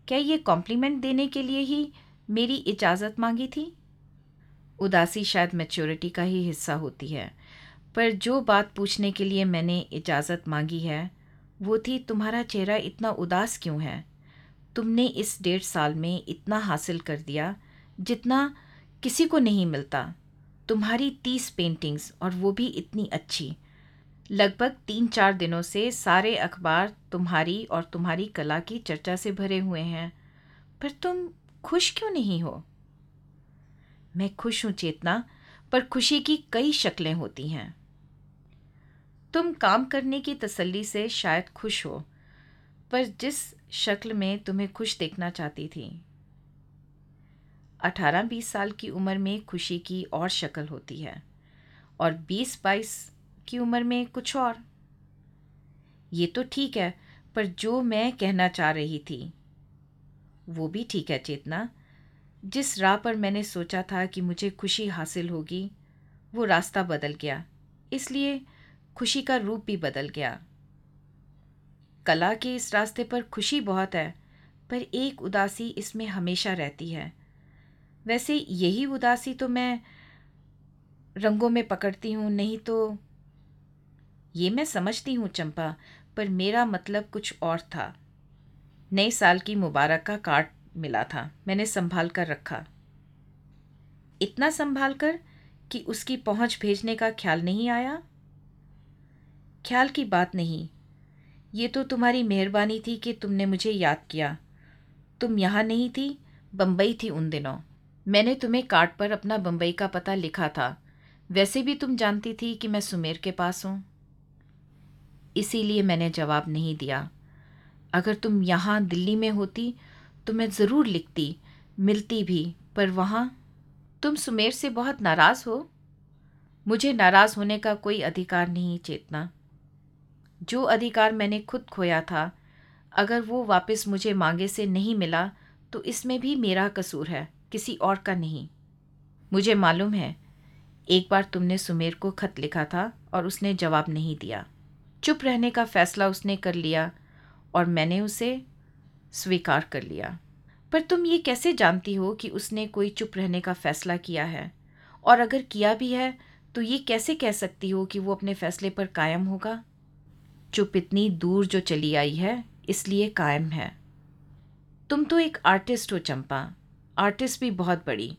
क्या ये कॉम्प्लीमेंट देने के लिए ही मेरी इजाज़त मांगी थी? उदासी शायद मैच्योरिटी का ही हिस्सा होती है। पर जो बात पूछने के लिए मैंने इजाज़त मांगी है, वो थी, तुम्हारा चेहरा इतना उदास क्यों है? तुमने इस डेढ़ साल में इतना हासिल कर दिया, जितना किसी को नहीं मिलता। तुम्हारी तीस पेंटिंग्स और वो भी इतनी अच्छी। लगभग तीन चार दिनों से सारे अखबार तुम्हारी और तुम्हारी कला की चर्चा से भरे हुए हैं। पर तुम खुश क्यों नहीं हो? मैं खुश हूँ चेतना, पर खुशी की कई शक्लें होती हैं। तुम काम करने की तसल्ली से शायद खुश हो, पर जिस शक्ल में तुम्हें खुश देखना चाहती थी। अठारह बीस साल की उम्र में खुशी की और शक्ल होती है, और बीस बाईस की उम्र में कुछ और। ये तो ठीक है, पर जो मैं कहना चाह रही थी, वो भी ठीक है चेतना जिस राह पर मैंने सोचा था कि मुझे खुशी हासिल होगी, वो रास्ता बदल गया। इसलिए खुशी का रूप भी बदल गया। कला के इस रास्ते पर खुशी बहुत है, पर एक उदासी इसमें हमेशा रहती है। वैसे यही उदासी तो मैं रंगों में पकड़ती हूँ, नहीं तो ये मैं समझती हूँ चंपा, पर मेरा मतलब कुछ और था। नए साल की मुबारक का कार्ड मिला था। मैंने संभाल कर रखा। इतना संभाल कर कि उसकी पहुँच भेजने का ख्याल नहीं आया? ख्याल की बात नहीं। ये तो तुम्हारी मेहरबानी थी कि तुमने मुझे याद किया। तुम यहाँ नहीं थी बम्बई थी उन दिनों। मैंने तुम्हें कार्ड पर अपना बम्बई का पता लिखा था। वैसे भी तुम जानती थी कि मैं सुमेर के पास हूँ। इसीलिए मैंने जवाब नहीं दिया। अगर तुम यहाँ दिल्ली में होती तो मैं ज़रूर लिखती, मिलती भी, पर वहाँ तुम सुमेर से बहुत नाराज़ हो। मुझे नाराज़ होने का कोई अधिकार नहीं चेतना। जो अधिकार मैंने खुद खोया था, अगर वो वापस मुझे मांगे से नहीं मिला तो इसमें भी मेरा कसूर है, किसी और का नहीं। मुझे मालूम है, एक बार तुमने सुमेर को खत लिखा था और उसने जवाब नहीं दिया। चुप रहने का फैसला उसने कर लिया और मैंने उसे स्वीकार कर लिया। पर तुम ये कैसे जानती हो कि उसने कोई चुप रहने का फैसला किया है? और अगर किया भी है तो ये कैसे कह सकती हो कि वो अपने फैसले पर कायम होगा? चुप इतनी दूर जो चली आई है, इसलिए कायम है। तुम तो एक आर्टिस्ट हो, चंपा। आर्टिस्ट भी बहुत बड़ी।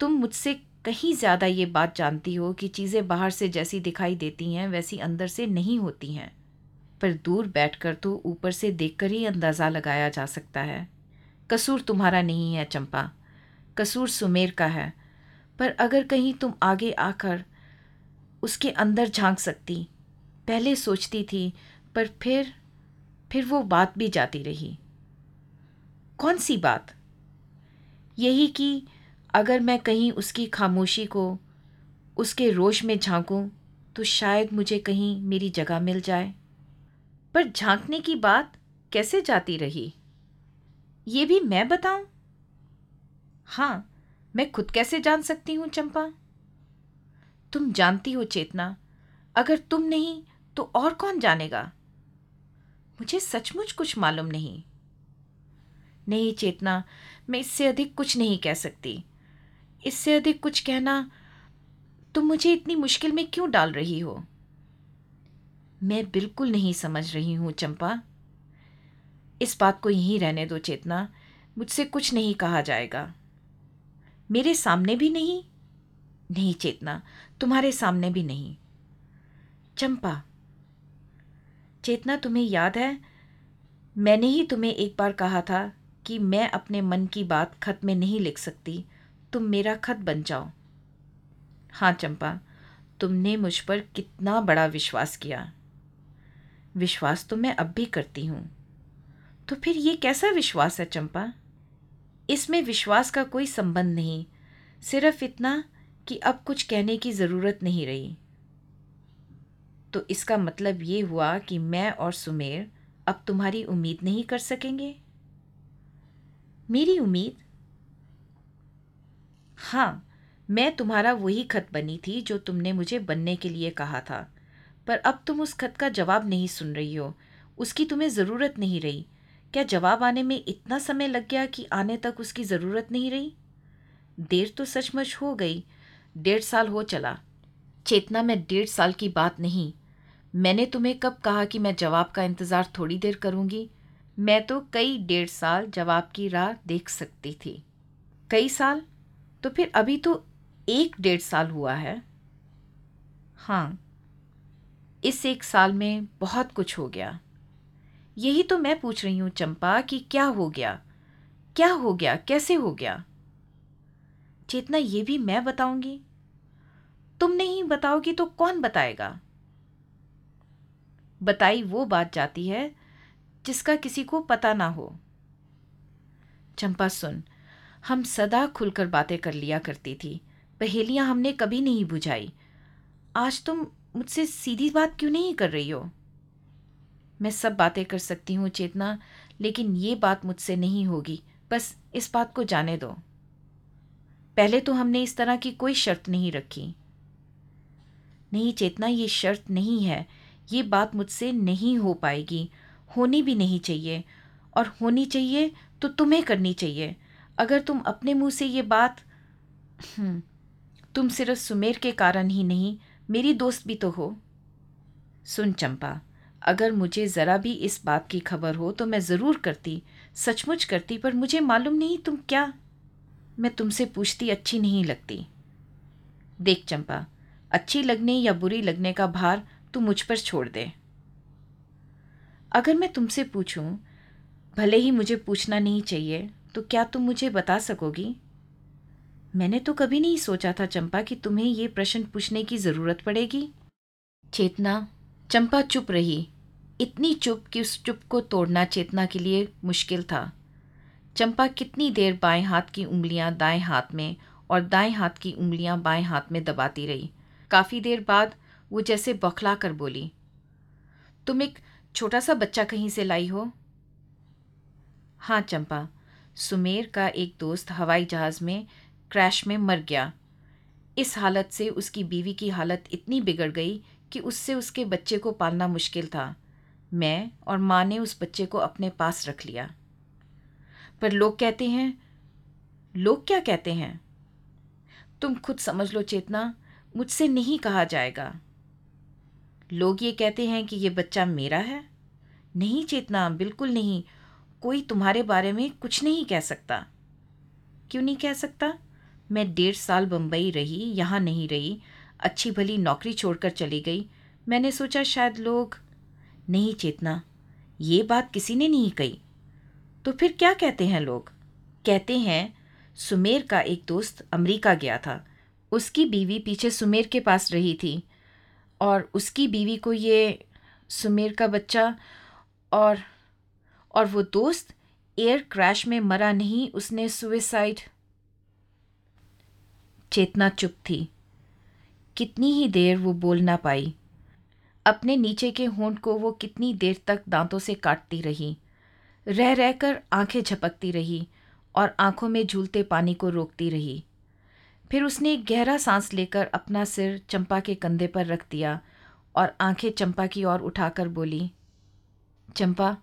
तुम मुझसे कहीं ज़्यादा ये बात जानती हो कि चीज़ें बाहर से जैसी दिखाई देती हैं, वैसी अंदर से नहीं होती हैं। पर दूर बैठकर तो ऊपर से देखकर ही अंदाज़ा लगाया जा सकता है। कसूर तुम्हारा नहीं है, चंपा। कसूर सुमेर का है। पर अगर कहीं तुम आगे आकर उसके अंदर झाँक सकती। पहले सोचती थी, पर फिर फिर वो बात भी जाती रही। कौन सी बात? यही कि अगर मैं कहीं उसकी खामोशी को, उसके रोश में झांकूं तो शायद मुझे कहीं मेरी जगह मिल जाए। पर झांकने की बात कैसे जाती रही? ये भी मैं बताऊँ? हाँ मैं खुद कैसे जान सकती हूँ चंपा? तुम जानती हो चेतना। अगर तुम नहीं तो और कौन जानेगा? मुझे सचमुच कुछ मालूम नहीं। नहीं चेतना, मैं इससे अधिक कुछ नहीं कह सकती। इससे अधिक कुछ कहना, तुम मुझे इतनी मुश्किल में क्यों डाल रही हो? मैं बिल्कुल नहीं समझ रही हूँ, चंपा। इस बात को यहीं रहने दो, चेतना। मुझसे कुछ नहीं कहा जाएगा। मेरे सामने भी नहीं? नहीं, चेतना। तुम्हारे सामने भी नहीं। चंपा। चेतना, तुम्हें याद है? मैंने ही तुम्हें एक बार कहा था कि मैं अपने मन की बात खत में नहीं लिख सकती। तुम मेरा खत बन जाओ। हाँ चंपा। तुमने मुझ पर कितना बड़ा विश्वास किया। विश्वास तो मैं अब भी करती हूँ। तो फिर ये कैसा विश्वास है चंपा? इसमें विश्वास का कोई संबंध नहीं, सिर्फ़ इतना कि अब कुछ कहने की ज़रूरत नहीं रही। तो इसका मतलब ये हुआ कि मैं और सुमेर अब तुम्हारी उम्मीद नहीं कर सकेंगे? मेरी उम्मीद? हाँ मैं तुम्हारा वही खत बनी थी जो तुमने मुझे बनने के लिए कहा था। पर अब तुम उस खत का जवाब नहीं सुन रही हो। उसकी तुम्हें ज़रूरत नहीं रही। क्या जवाब आने में इतना समय लग गया कि आने तक उसकी ज़रूरत नहीं रही? देर तो सचमुच हो गई। डेढ़ साल हो चला। चेतना में डेढ़ साल की बात नहीं। मैंने तुम्हें कब कहा कि मैं जवाब का इंतज़ार थोड़ी देर करूँगी? मैं तो कई डेढ़ साल जवाब की राह देख सकती थी। कई साल? तो फिर अभी तो एक डेढ़ साल हुआ है। हाँ। इस एक साल में बहुत कुछ हो गया। यही तो मैं पूछ रही हूँ, चंपा, कि क्या हो गया? क्या हो गया? कैसे हो गया? चेतना, ये भी मैं बताऊँगी। तुम नहीं बताओगी तो कौन बताएगा? बताई वो बात जाती है, जिसका किसी को पता ना हो। चंपा, सुन, हम सदा खुलकर बातें कर लिया करती थी। पहेलियाँ हमने कभी नहीं बुझाई। आज तुम मुझसे सीधी बात क्यों नहीं कर रही हो? मैं सब बातें कर सकती हूँ चेतना लेकिन ये बात मुझसे नहीं होगी। बस इस बात को जाने दो। पहले तो हमने इस तरह की कोई शर्त नहीं रखी। नहीं चेतना ये शर्त नहीं है। ये बात मुझसे नहीं हो पाएगी। होनी भी नहीं चाहिए। और होनी चाहिए तो तुम्हें करनी चाहिए। अगर तुम अपने मुँह से ये बात हम्म, तुम सिर्फ़ सुमेर के कारण ही नहीं मेरी दोस्त भी तो हो। सुन चंपा, अगर मुझे ज़रा भी इस बात की खबर हो तो मैं ज़रूर करती, सचमुच करती, पर मुझे मालूम नहीं तुम क्या। मैं तुमसे पूछती, अच्छी नहीं लगती। देख चंपा, अच्छी लगने या बुरी लगने का भार तू मुझ पर छोड़ दे। अगर मैं तुमसे पूछूँ, भले ही मुझे पूछना नहीं चाहिए तो क्या तुम मुझे बता सकोगी? मैंने तो कभी नहीं सोचा था चंपा कि तुम्हें ये प्रश्न पूछने की ज़रूरत पड़ेगी। चेतना, चंपा चुप रही। इतनी चुप कि उस चुप को तोड़ना चेतना के लिए मुश्किल था। चंपा कितनी देर बाएँ हाथ की उंगलियाँ दाएँ हाथ में और दाएँ हाथ की उंगलियाँ बाएँ हाथ में दबाती रही। काफ़ी देर बाद वो जैसे बौखला कर बोली, तुम एक छोटा सा बच्चा कहीं से लाई हो? हाँ चंपा। सुमेर का एक दोस्त हवाई जहाज़ में क्रैश में मर गया। इस हालत से उसकी बीवी की हालत इतनी बिगड़ गई कि उससे उसके बच्चे को पालना मुश्किल था। मैं और माँ ने उस बच्चे को अपने पास रख लिया। पर लोग कहते हैं, लोग क्या कहते हैं? तुम खुद समझ लो चेतना, मुझसे नहीं कहा जाएगा। लोग ये कहते हैं कि ये बच्चा मेरा है। नहीं चेतना, बिल्कुल नहीं। कोई तुम्हारे बारे में कुछ नहीं कह सकता। क्यों नहीं कह सकता? मैं डेढ़ साल बम्बई रही, यहाँ नहीं रही। अच्छी भली नौकरी छोड़कर चली गई। मैंने सोचा शायद लोग, नहीं चेतना, ये बात किसी ने नहीं कही। तो फिर क्या कहते हैं लोग? कहते हैं, सुमेर का एक दोस्त अमेरिका गया था। उसकी बीवी पीछे सुमेर के पास रही थी। और उसकी बीवी को ये सुमेर का बच्चा और और वो दोस्त एयर क्रैश में मरा नहीं, उसने सुइसाइड चेतना चुप थी। कितनी ही देर वो बोल ना पाई। अपने नीचे के होंठ को वो कितनी देर तक दांतों से काटती रही। रह रहकर आँखें झपकती रही और आँखों में झूलते पानी को रोकती रही। फिर उसने एक गहरा सांस लेकर अपना सिर चंपा के कंधे पर रख दिया और आँखें चंपा की ओर उठाकर बोली, चंपा,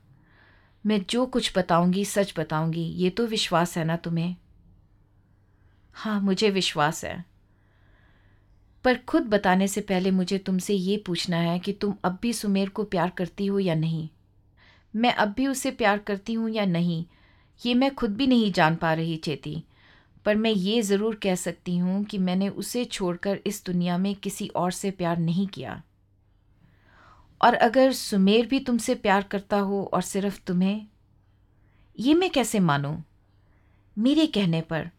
मैं जो कुछ बताऊँगी, सच बताऊँगी, ये तो विश्वास है ना तुम्हें? हाँ मुझे विश्वास है। पर खुद बताने से पहले मुझे तुमसे ये पूछना है कि तुम अब भी सुमेर को प्यार करती हो या नहीं? मैं अब भी उसे प्यार करती हूँ या नहीं, ये मैं खुद भी नहीं जान पा रही चेती। पर मैं ये ज़रूर कह सकती हूँ कि मैंने उसे छोड़कर इस दुनिया में किसी और से प्यार नहीं किया। और अगर सुमेर भी तुमसे प्यार करता हो और सिर्फ़ तुम्हें? ये मैं कैसे मानूँ? मेरे कहने पर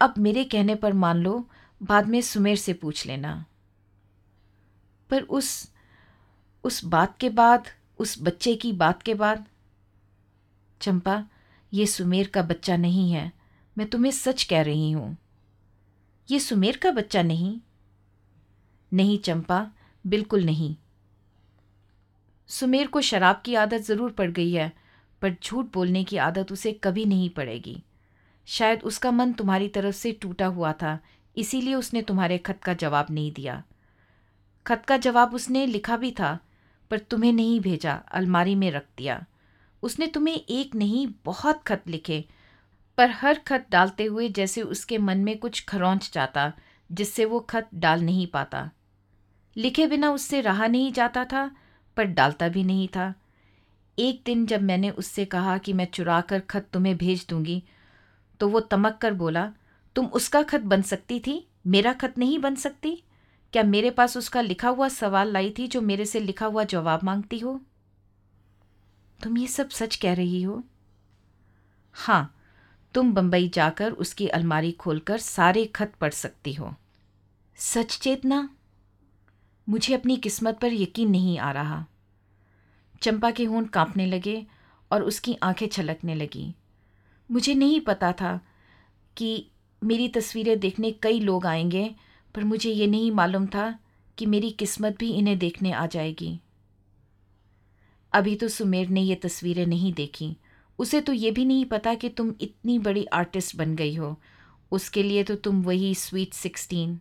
अब मेरे कहने पर मान लो, बाद में सुमेर से पूछ लेना। पर उस उस बात के बाद, उस बच्चे की बात के बाद? चंपा, ये सुमेर का बच्चा नहीं है। मैं तुम्हें सच कह रही हूँ। ये सुमेर का बच्चा नहीं? नहीं चंपा, बिल्कुल नहीं। सुमेर को शराब की आदत ज़रूर पड़ गई है, पर झूठ बोलने की आदत उसे कभी नहीं पड़ेगी। शायद उसका मन तुम्हारी तरफ़ से टूटा हुआ था, इसीलिए उसने तुम्हारे खत का जवाब नहीं दिया। खत का जवाब उसने लिखा भी था, पर तुम्हें नहीं भेजा, अलमारी में रख दिया। उसने तुम्हें एक नहीं, बहुत खत लिखे, पर हर खत डालते हुए जैसे उसके मन में कुछ खरौंच जाता, जिससे वो खत डाल नहीं पाता। लिखे बिना उससे रहा नहीं जाता था, पर डालता भी नहीं था। एक दिन जब मैंने उससे कहा कि मैं चुरा कर खत तुम्हें भेज दूँगी तो वो तमक कर बोला, तुम उसका खत बन सकती थी? मेरा खत नहीं बन सकती? क्या मेरे पास उसका लिखा हुआ सवाल लाई थी जो मेरे से लिखा हुआ जवाब मांगती हो? तुम ये सब सच कह रही हो? हाँ तुम बंबई जाकर उसकी अलमारी खोलकर सारे खत पढ़ सकती हो। सच चेतना? मुझे अपनी किस्मत पर यकीन नहीं आ रहा। चंपा के होंठ कांपने लगे और उसकी आँखें छलकने लगी। मुझे नहीं पता था कि मेरी तस्वीरें देखने कई लोग आएँगे, पर मुझे ये नहीं मालूम था कि मेरी किस्मत भी इन्हें देखने आ जाएगी। अभी तो सुमेर ने ये तस्वीरें नहीं देखी। उसे तो ये भी नहीं पता कि तुम इतनी बड़ी आर्टिस्ट बन गई हो। उसके लिए तो तुम वही स्वीट सिक्सटीन।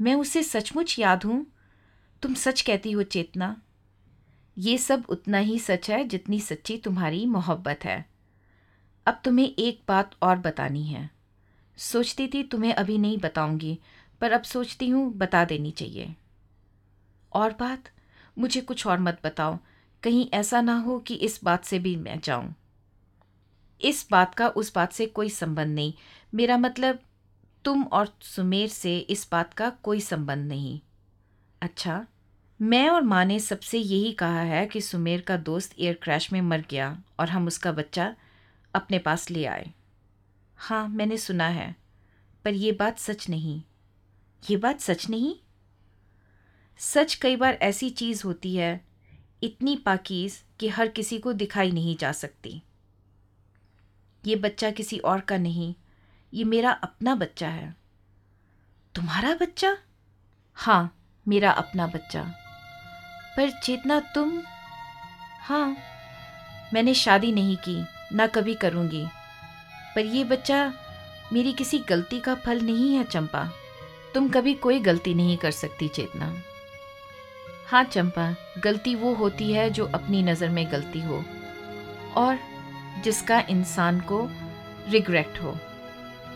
मैं उसे सचमुच याद हूँ। तुम सच कहती हो चेतना। ये सब उतना ही सच है जितनी सच्ची तुम्हारी मोहब्बत है। अब तुम्हें एक बात और बतानी है। सोचती थी, तुम्हें अभी नहीं बताऊँगी, पर अब सोचती हूँ, बता देनी चाहिए। और बात, मुझे कुछ और मत बताओ, कहीं ऐसा ना हो कि इस बात से भी मैं जाऊँ। इस बात का उस बात से कोई संबंध नहीं। मेरा मतलब तुम और सुमेर से इस बात का कोई संबंध नहीं। अच्छा मैं और माँ ने सबसे यही कहा है कि सुमेर का दोस्त एयर क्रैश में मर गया और हम उसका बच्चा अपने पास ले आए। हाँ मैंने सुना है, पर यह बात सच नहीं। ये बात सच नहीं? सच कई बार ऐसी चीज़ होती है, इतनी पाकिज कि हर किसी को दिखाई नहीं जा सकती। ये बच्चा किसी और का नहीं, ये मेरा अपना बच्चा है। तुम्हारा बच्चा? हाँ मेरा अपना बच्चा। पर चेतना तुम हाँ मैंने शादी नहीं की। ना कभी करूँगी। पर ये बच्चा मेरी किसी गलती का फल नहीं है, चंपा। तुम कभी कोई गलती नहीं कर सकती, चेतना। हाँ चंपा, गलती वो होती है जो अपनी नज़र में गलती हो और जिसका इंसान को रिग्रेट हो।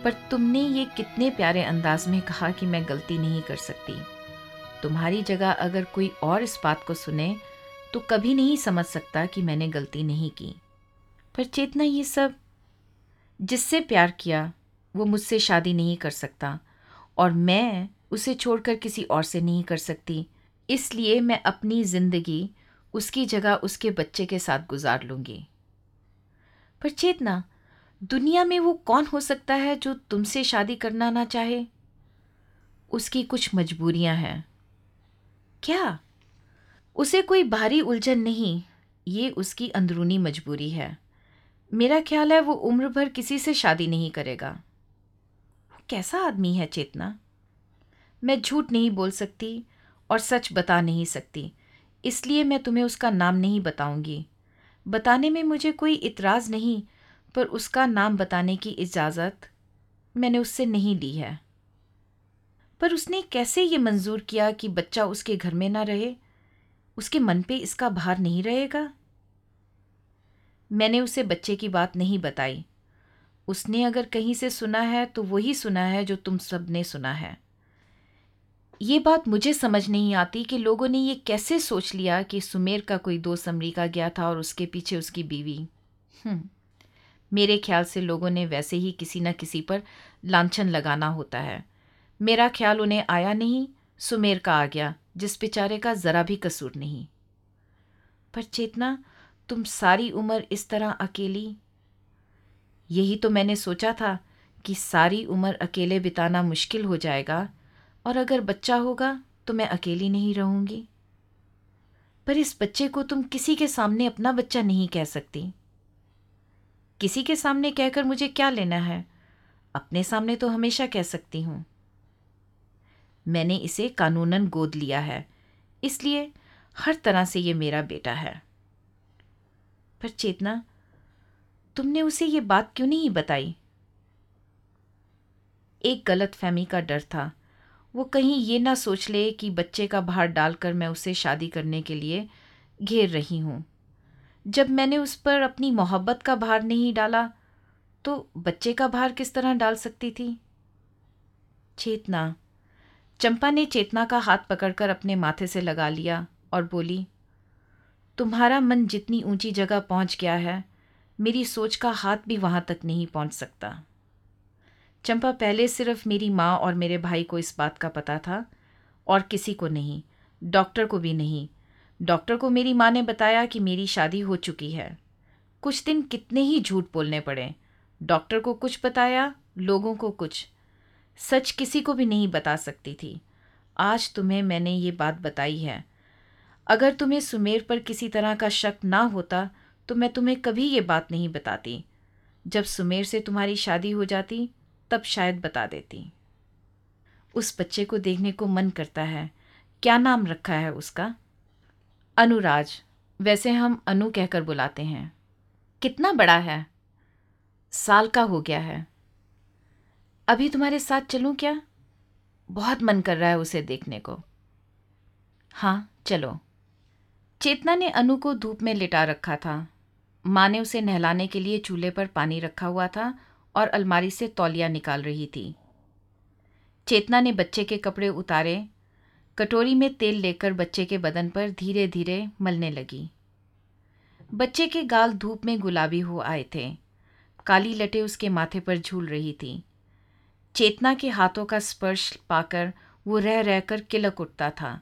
पर तुमने ये कितने प्यारे अंदाज में कहा कि मैं गलती नहीं कर सकती। तुम्हारी जगह अगर कोई और इस बात को सुने तो कभी नहीं समझ सकता कि मैंने गलती नहीं की। पर चेतना ये सब जिससे प्यार किया, वो मुझसे शादी नहीं कर सकता और मैं उसे छोड़कर किसी और से नहीं कर सकती। इसलिए मैं अपनी ज़िंदगी उसकी जगह उसके बच्चे के साथ गुजार लूँगी। पर चेतना, दुनिया में वो कौन हो सकता है जो तुमसे शादी करना ना चाहे? उसकी कुछ मजबूरियाँ हैं। क्या? उसे कोई भारी उलझन नहीं, ये उसकी अंदरूनी मजबूरी है। मेरा ख्याल है वो उम्र भर किसी से शादी नहीं करेगा। वो कैसा आदमी है चेतना? मैं झूठ नहीं बोल सकती और सच बता नहीं सकती, इसलिए मैं तुम्हें उसका नाम नहीं बताऊँगी। बताने में मुझे कोई इतराज़ नहीं, पर उसका नाम बताने की इजाज़त मैंने उससे नहीं ली है। पर उसने कैसे ये मंजूर किया कि बच्चा उसके घर में ना रहे? उसके मन पे इसका भार नहीं रहेगा? मैंने उसे बच्चे की बात नहीं बताई। उसने अगर कहीं से सुना है तो वही सुना है जो तुम सबने सुना है। ये बात मुझे समझ नहीं आती कि लोगों ने ये कैसे सोच लिया कि सुमेर का कोई दोस्त अमरीका गया था और उसके पीछे उसकी बीवी। हम्म, मेरे ख्याल से लोगों ने वैसे ही किसी न किसी पर लांछन लगाना होता है। मेरा ख्याल उन्हें आया नहीं सुमेर का आ गया जिस बेचारे का ज़रा भी कसूर नहीं। पर चेतना तुम सारी उम्र इस तरह अकेली? यही तो मैंने सोचा था कि सारी उम्र अकेले बिताना मुश्किल हो जाएगा, और अगर बच्चा होगा तो मैं अकेली नहीं रहूँगी। पर इस बच्चे को तुम किसी के सामने अपना बच्चा नहीं कह सकती। किसी के सामने कहकर मुझे क्या लेना है? अपने सामने तो हमेशा कह सकती हूँ। मैंने इसे कानूनन गोद लिया है, इसलिए हर तरह से ये मेरा बेटा है। पर चेतना, तुमने उसे ये बात क्यों नहीं बताई? एक गलत फहमी का डर था। वो कहीं ये ना सोच ले कि बच्चे का भार डालकर मैं उसे शादी करने के लिए घेर रही हूँ। जब मैंने उस पर अपनी मोहब्बत का भार नहीं डाला तो बच्चे का भार किस तरह डाल सकती थी? चेतना। चंपा ने चेतना का हाथ पकड़कर अपने माथे से लगा लिया और बोली तुम्हारा मन जितनी ऊँची जगह पहुँच गया है, मेरी सोच का हाथ भी वहाँ तक नहीं पहुँच सकता। चंपा पहले सिर्फ़ मेरी माँ और मेरे भाई को इस बात का पता था और किसी को नहीं, डॉक्टर को भी नहीं। डॉक्टर को मेरी माँ ने बताया कि मेरी शादी हो चुकी है। कुछ दिन कितने ही झूठ बोलने पड़े। डॉक्टर को कुछ बताया, लोगों को कुछ। सच किसी को भी नहीं बता सकती थी। आज तुम्हें मैंने ये बात बताई है। अगर तुम्हें सुमेर पर किसी तरह का शक ना होता तो मैं तुम्हें कभी ये बात नहीं बताती। जब सुमेर से तुम्हारी शादी हो जाती, तब शायद बता देती। उस बच्चे को देखने को मन करता है। क्या नाम रखा है उसका? अनुराज। वैसे हम अनु कहकर बुलाते हैं। कितना बड़ा है? साल का हो गया है। अभी तुम्हारे साथ चलूँ क्या? बहुत मन कर रहा है उसे देखने को। हाँ चलो। चेतना ने अनु को धूप में लिटा रखा था। माँ ने उसे नहलाने के लिए चूल्हे पर पानी रखा हुआ था और अलमारी से तौलिया निकाल रही थी। चेतना ने बच्चे के कपड़े उतारे। कटोरी में तेल लेकर बच्चे के बदन पर धीरे धीरे मलने लगी। बच्चे के गाल धूप में गुलाबी हो आए थे। काली लटे उसके माथे पर झूल रही थी। चेतना के हाथों का स्पर्श पाकर वो रह रहकर किलक उठता था।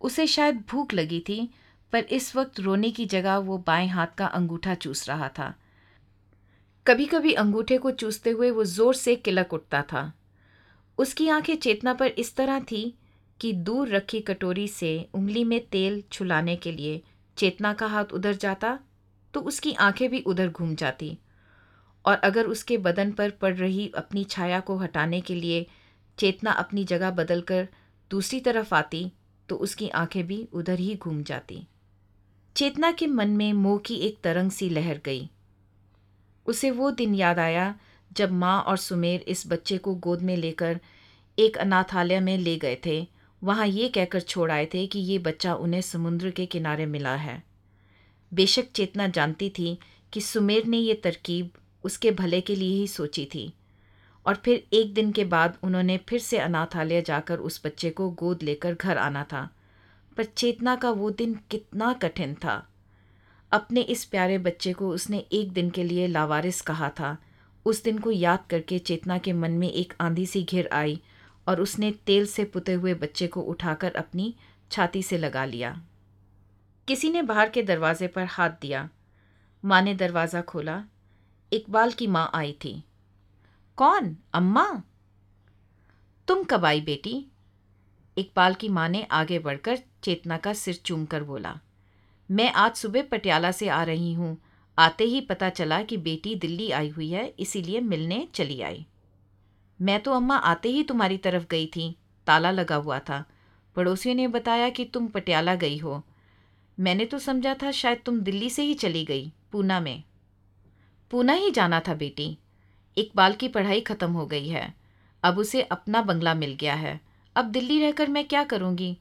उसे शायद भूख लगी थी पर इस वक्त रोने की जगह वो बाएँ हाथ का अंगूठा चूस रहा था। कभी कभी अंगूठे को चूसते हुए वो ज़ोर से किलक उठता था। उसकी आँखें चेतना पर इस तरह थी कि दूर रखी कटोरी से उंगली में तेल छुलाने के लिए चेतना का हाथ उधर जाता तो उसकी आँखें भी उधर घूम जाती। और अगर उसके बदन पर पड़ रही अपनी छाया को हटाने के लिए चेतना अपनी जगह बदलकर दूसरी तरफ़ आती तो उसकी आँखें भी उधर ही घूम जाती। चेतना के मन में मोह की एक तरंग सी लहर गई। उसे वो दिन याद आया जब माँ और सुमेर इस बच्चे को गोद में लेकर एक अनाथालय में ले गए थे। वहाँ ये कहकर छोड़ आए थे कि ये बच्चा उन्हें समुद्र के किनारे मिला है। बेशक चेतना जानती थी कि सुमेर ने ये तरकीब उसके भले के लिए ही सोची थी और फिर एक दिन के बाद उन्होंने फिर से अनाथालय जाकर उस बच्चे को गोद लेकर घर आना था। पर चेतना का वो दिन कितना कठिन था। अपने इस प्यारे बच्चे को उसने एक दिन के लिए लावारिस कहा था। उस दिन को याद करके चेतना के मन में एक आंधी सी घिर आई और उसने तेल से पुते हुए बच्चे को उठाकर अपनी छाती से लगा लिया। किसी ने बाहर के दरवाजे पर हाथ दिया। माँ ने दरवाज़ा खोला। इकबाल की माँ आई थी। कौन? अम्मा? तुम कब आई बेटी? इकबाल की माँ ने आगे बढ़कर चेतना का सिर चूम कर बोला, मैं आज सुबह पटियाला से आ रही हूँ। आते ही पता चला कि बेटी दिल्ली आई हुई है, इसीलिए मिलने चली आई। मैं तो अम्मा आते ही तुम्हारी तरफ़ गई थी, ताला लगा हुआ था। पड़ोसियों ने बताया कि तुम पटियाला गई हो। मैंने तो समझा था शायद तुम दिल्ली से ही चली गई, पूना में। पूना ही जाना था बेटी। इकबाल की पढ़ाई ख़त्म हो गई है। अब उसे अपना बंगला मिल गया है। अब दिल्ली रहकर मैं क्या करूँगी?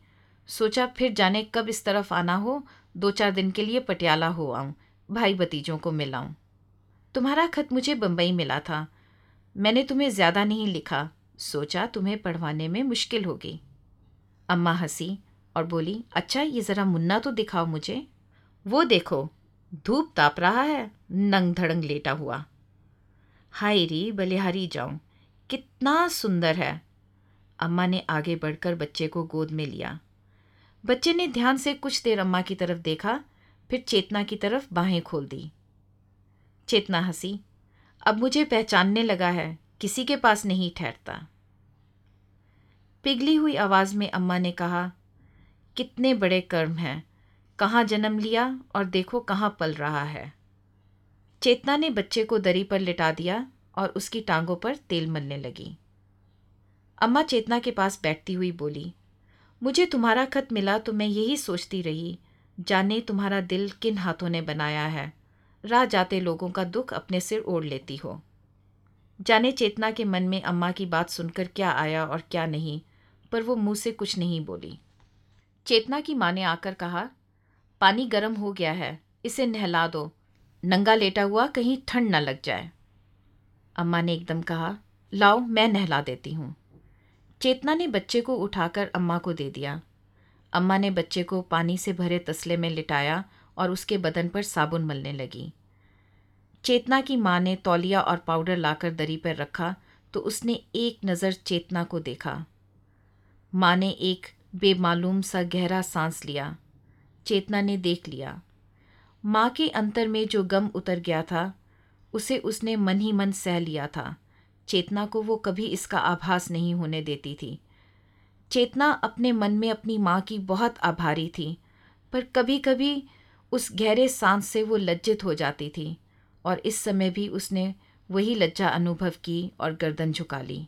सोचा फिर जाने कब इस तरफ़ आना हो दो चार दिन के लिए पटियाला हो आऊँ, भाई भतीजों को मिलाऊँ। तुम्हारा खत मुझे बम्बई मिला था। मैंने तुम्हें ज़्यादा नहीं लिखा। सोचा तुम्हें पढ़वाने में मुश्किल होगी। अम्मा हँसी और बोली अच्छा ये ज़रा मुन्ना तो दिखाओ मुझे। वो देखो, धूप ताप रहा है, नंग धड़ंग लेटा हुआ। हाय री, बलिहारी जाऊँ, कितना सुंदर है। अम्मा ने आगे बढ़कर बच्चे को गोद में लिया। बच्चे ने ध्यान से कुछ देर अम्मा की तरफ़ देखा, फिर चेतना की तरफ़ बाहें खोल दी। चेतना हँसी, अब मुझे पहचानने लगा है, किसी के पास नहीं ठहरता। पिघली हुई आवाज़ में अम्मा ने कहा, कितने बड़े कर्म हैं, कहाँ जन्म लिया और देखो कहाँ पल रहा है। चेतना ने बच्चे को दरी पर लिटा दिया और उसकी टांगों पर तेल मलने लगी। अम्मा चेतना के पास बैठती हुई बोली, मुझे तुम्हारा खत मिला तो मैं यही सोचती रही, जाने तुम्हारा दिल किन हाथों ने बनाया है। राह जाते लोगों का दुख अपने सिर ओढ़ लेती हो। जाने चेतना के मन में अम्मा की बात सुनकर क्या आया और क्या नहीं, पर वो मुँह से कुछ नहीं बोली। चेतना की माँ ने आकर कहा, पानी गर्म हो गया है, इसे नहला दो। नंगा लेटा हुआ कहीं ठंड न लग जाए। अम्मा ने एकदम कहा, लाओ, मैं नहला देती हूँ। चेतना ने बच्चे को उठाकर अम्मा को दे दिया। अम्मा ने बच्चे को पानी से भरे तसले में लिटाया और उसके बदन पर साबुन मलने लगी। चेतना की माँ ने तौलिया और पाउडर लाकर दरी पर रखा तो उसने एक नज़र चेतना को देखा। माँ ने एक बेमालूम सा गहरा सांस लिया। चेतना ने देख लिया। माँ के अंतर में जो गम उतर गया था, उसे उसने मन ही मन सह लिया था। चेतना को वो कभी इसका आभास नहीं होने देती थी। चेतना अपने मन में अपनी माँ की बहुत आभारी थी, पर कभी कभी उस गहरे सांस से वो लज्जित हो जाती थी और इस समय भी उसने वही लज्जा अनुभव की और गर्दन झुका ली।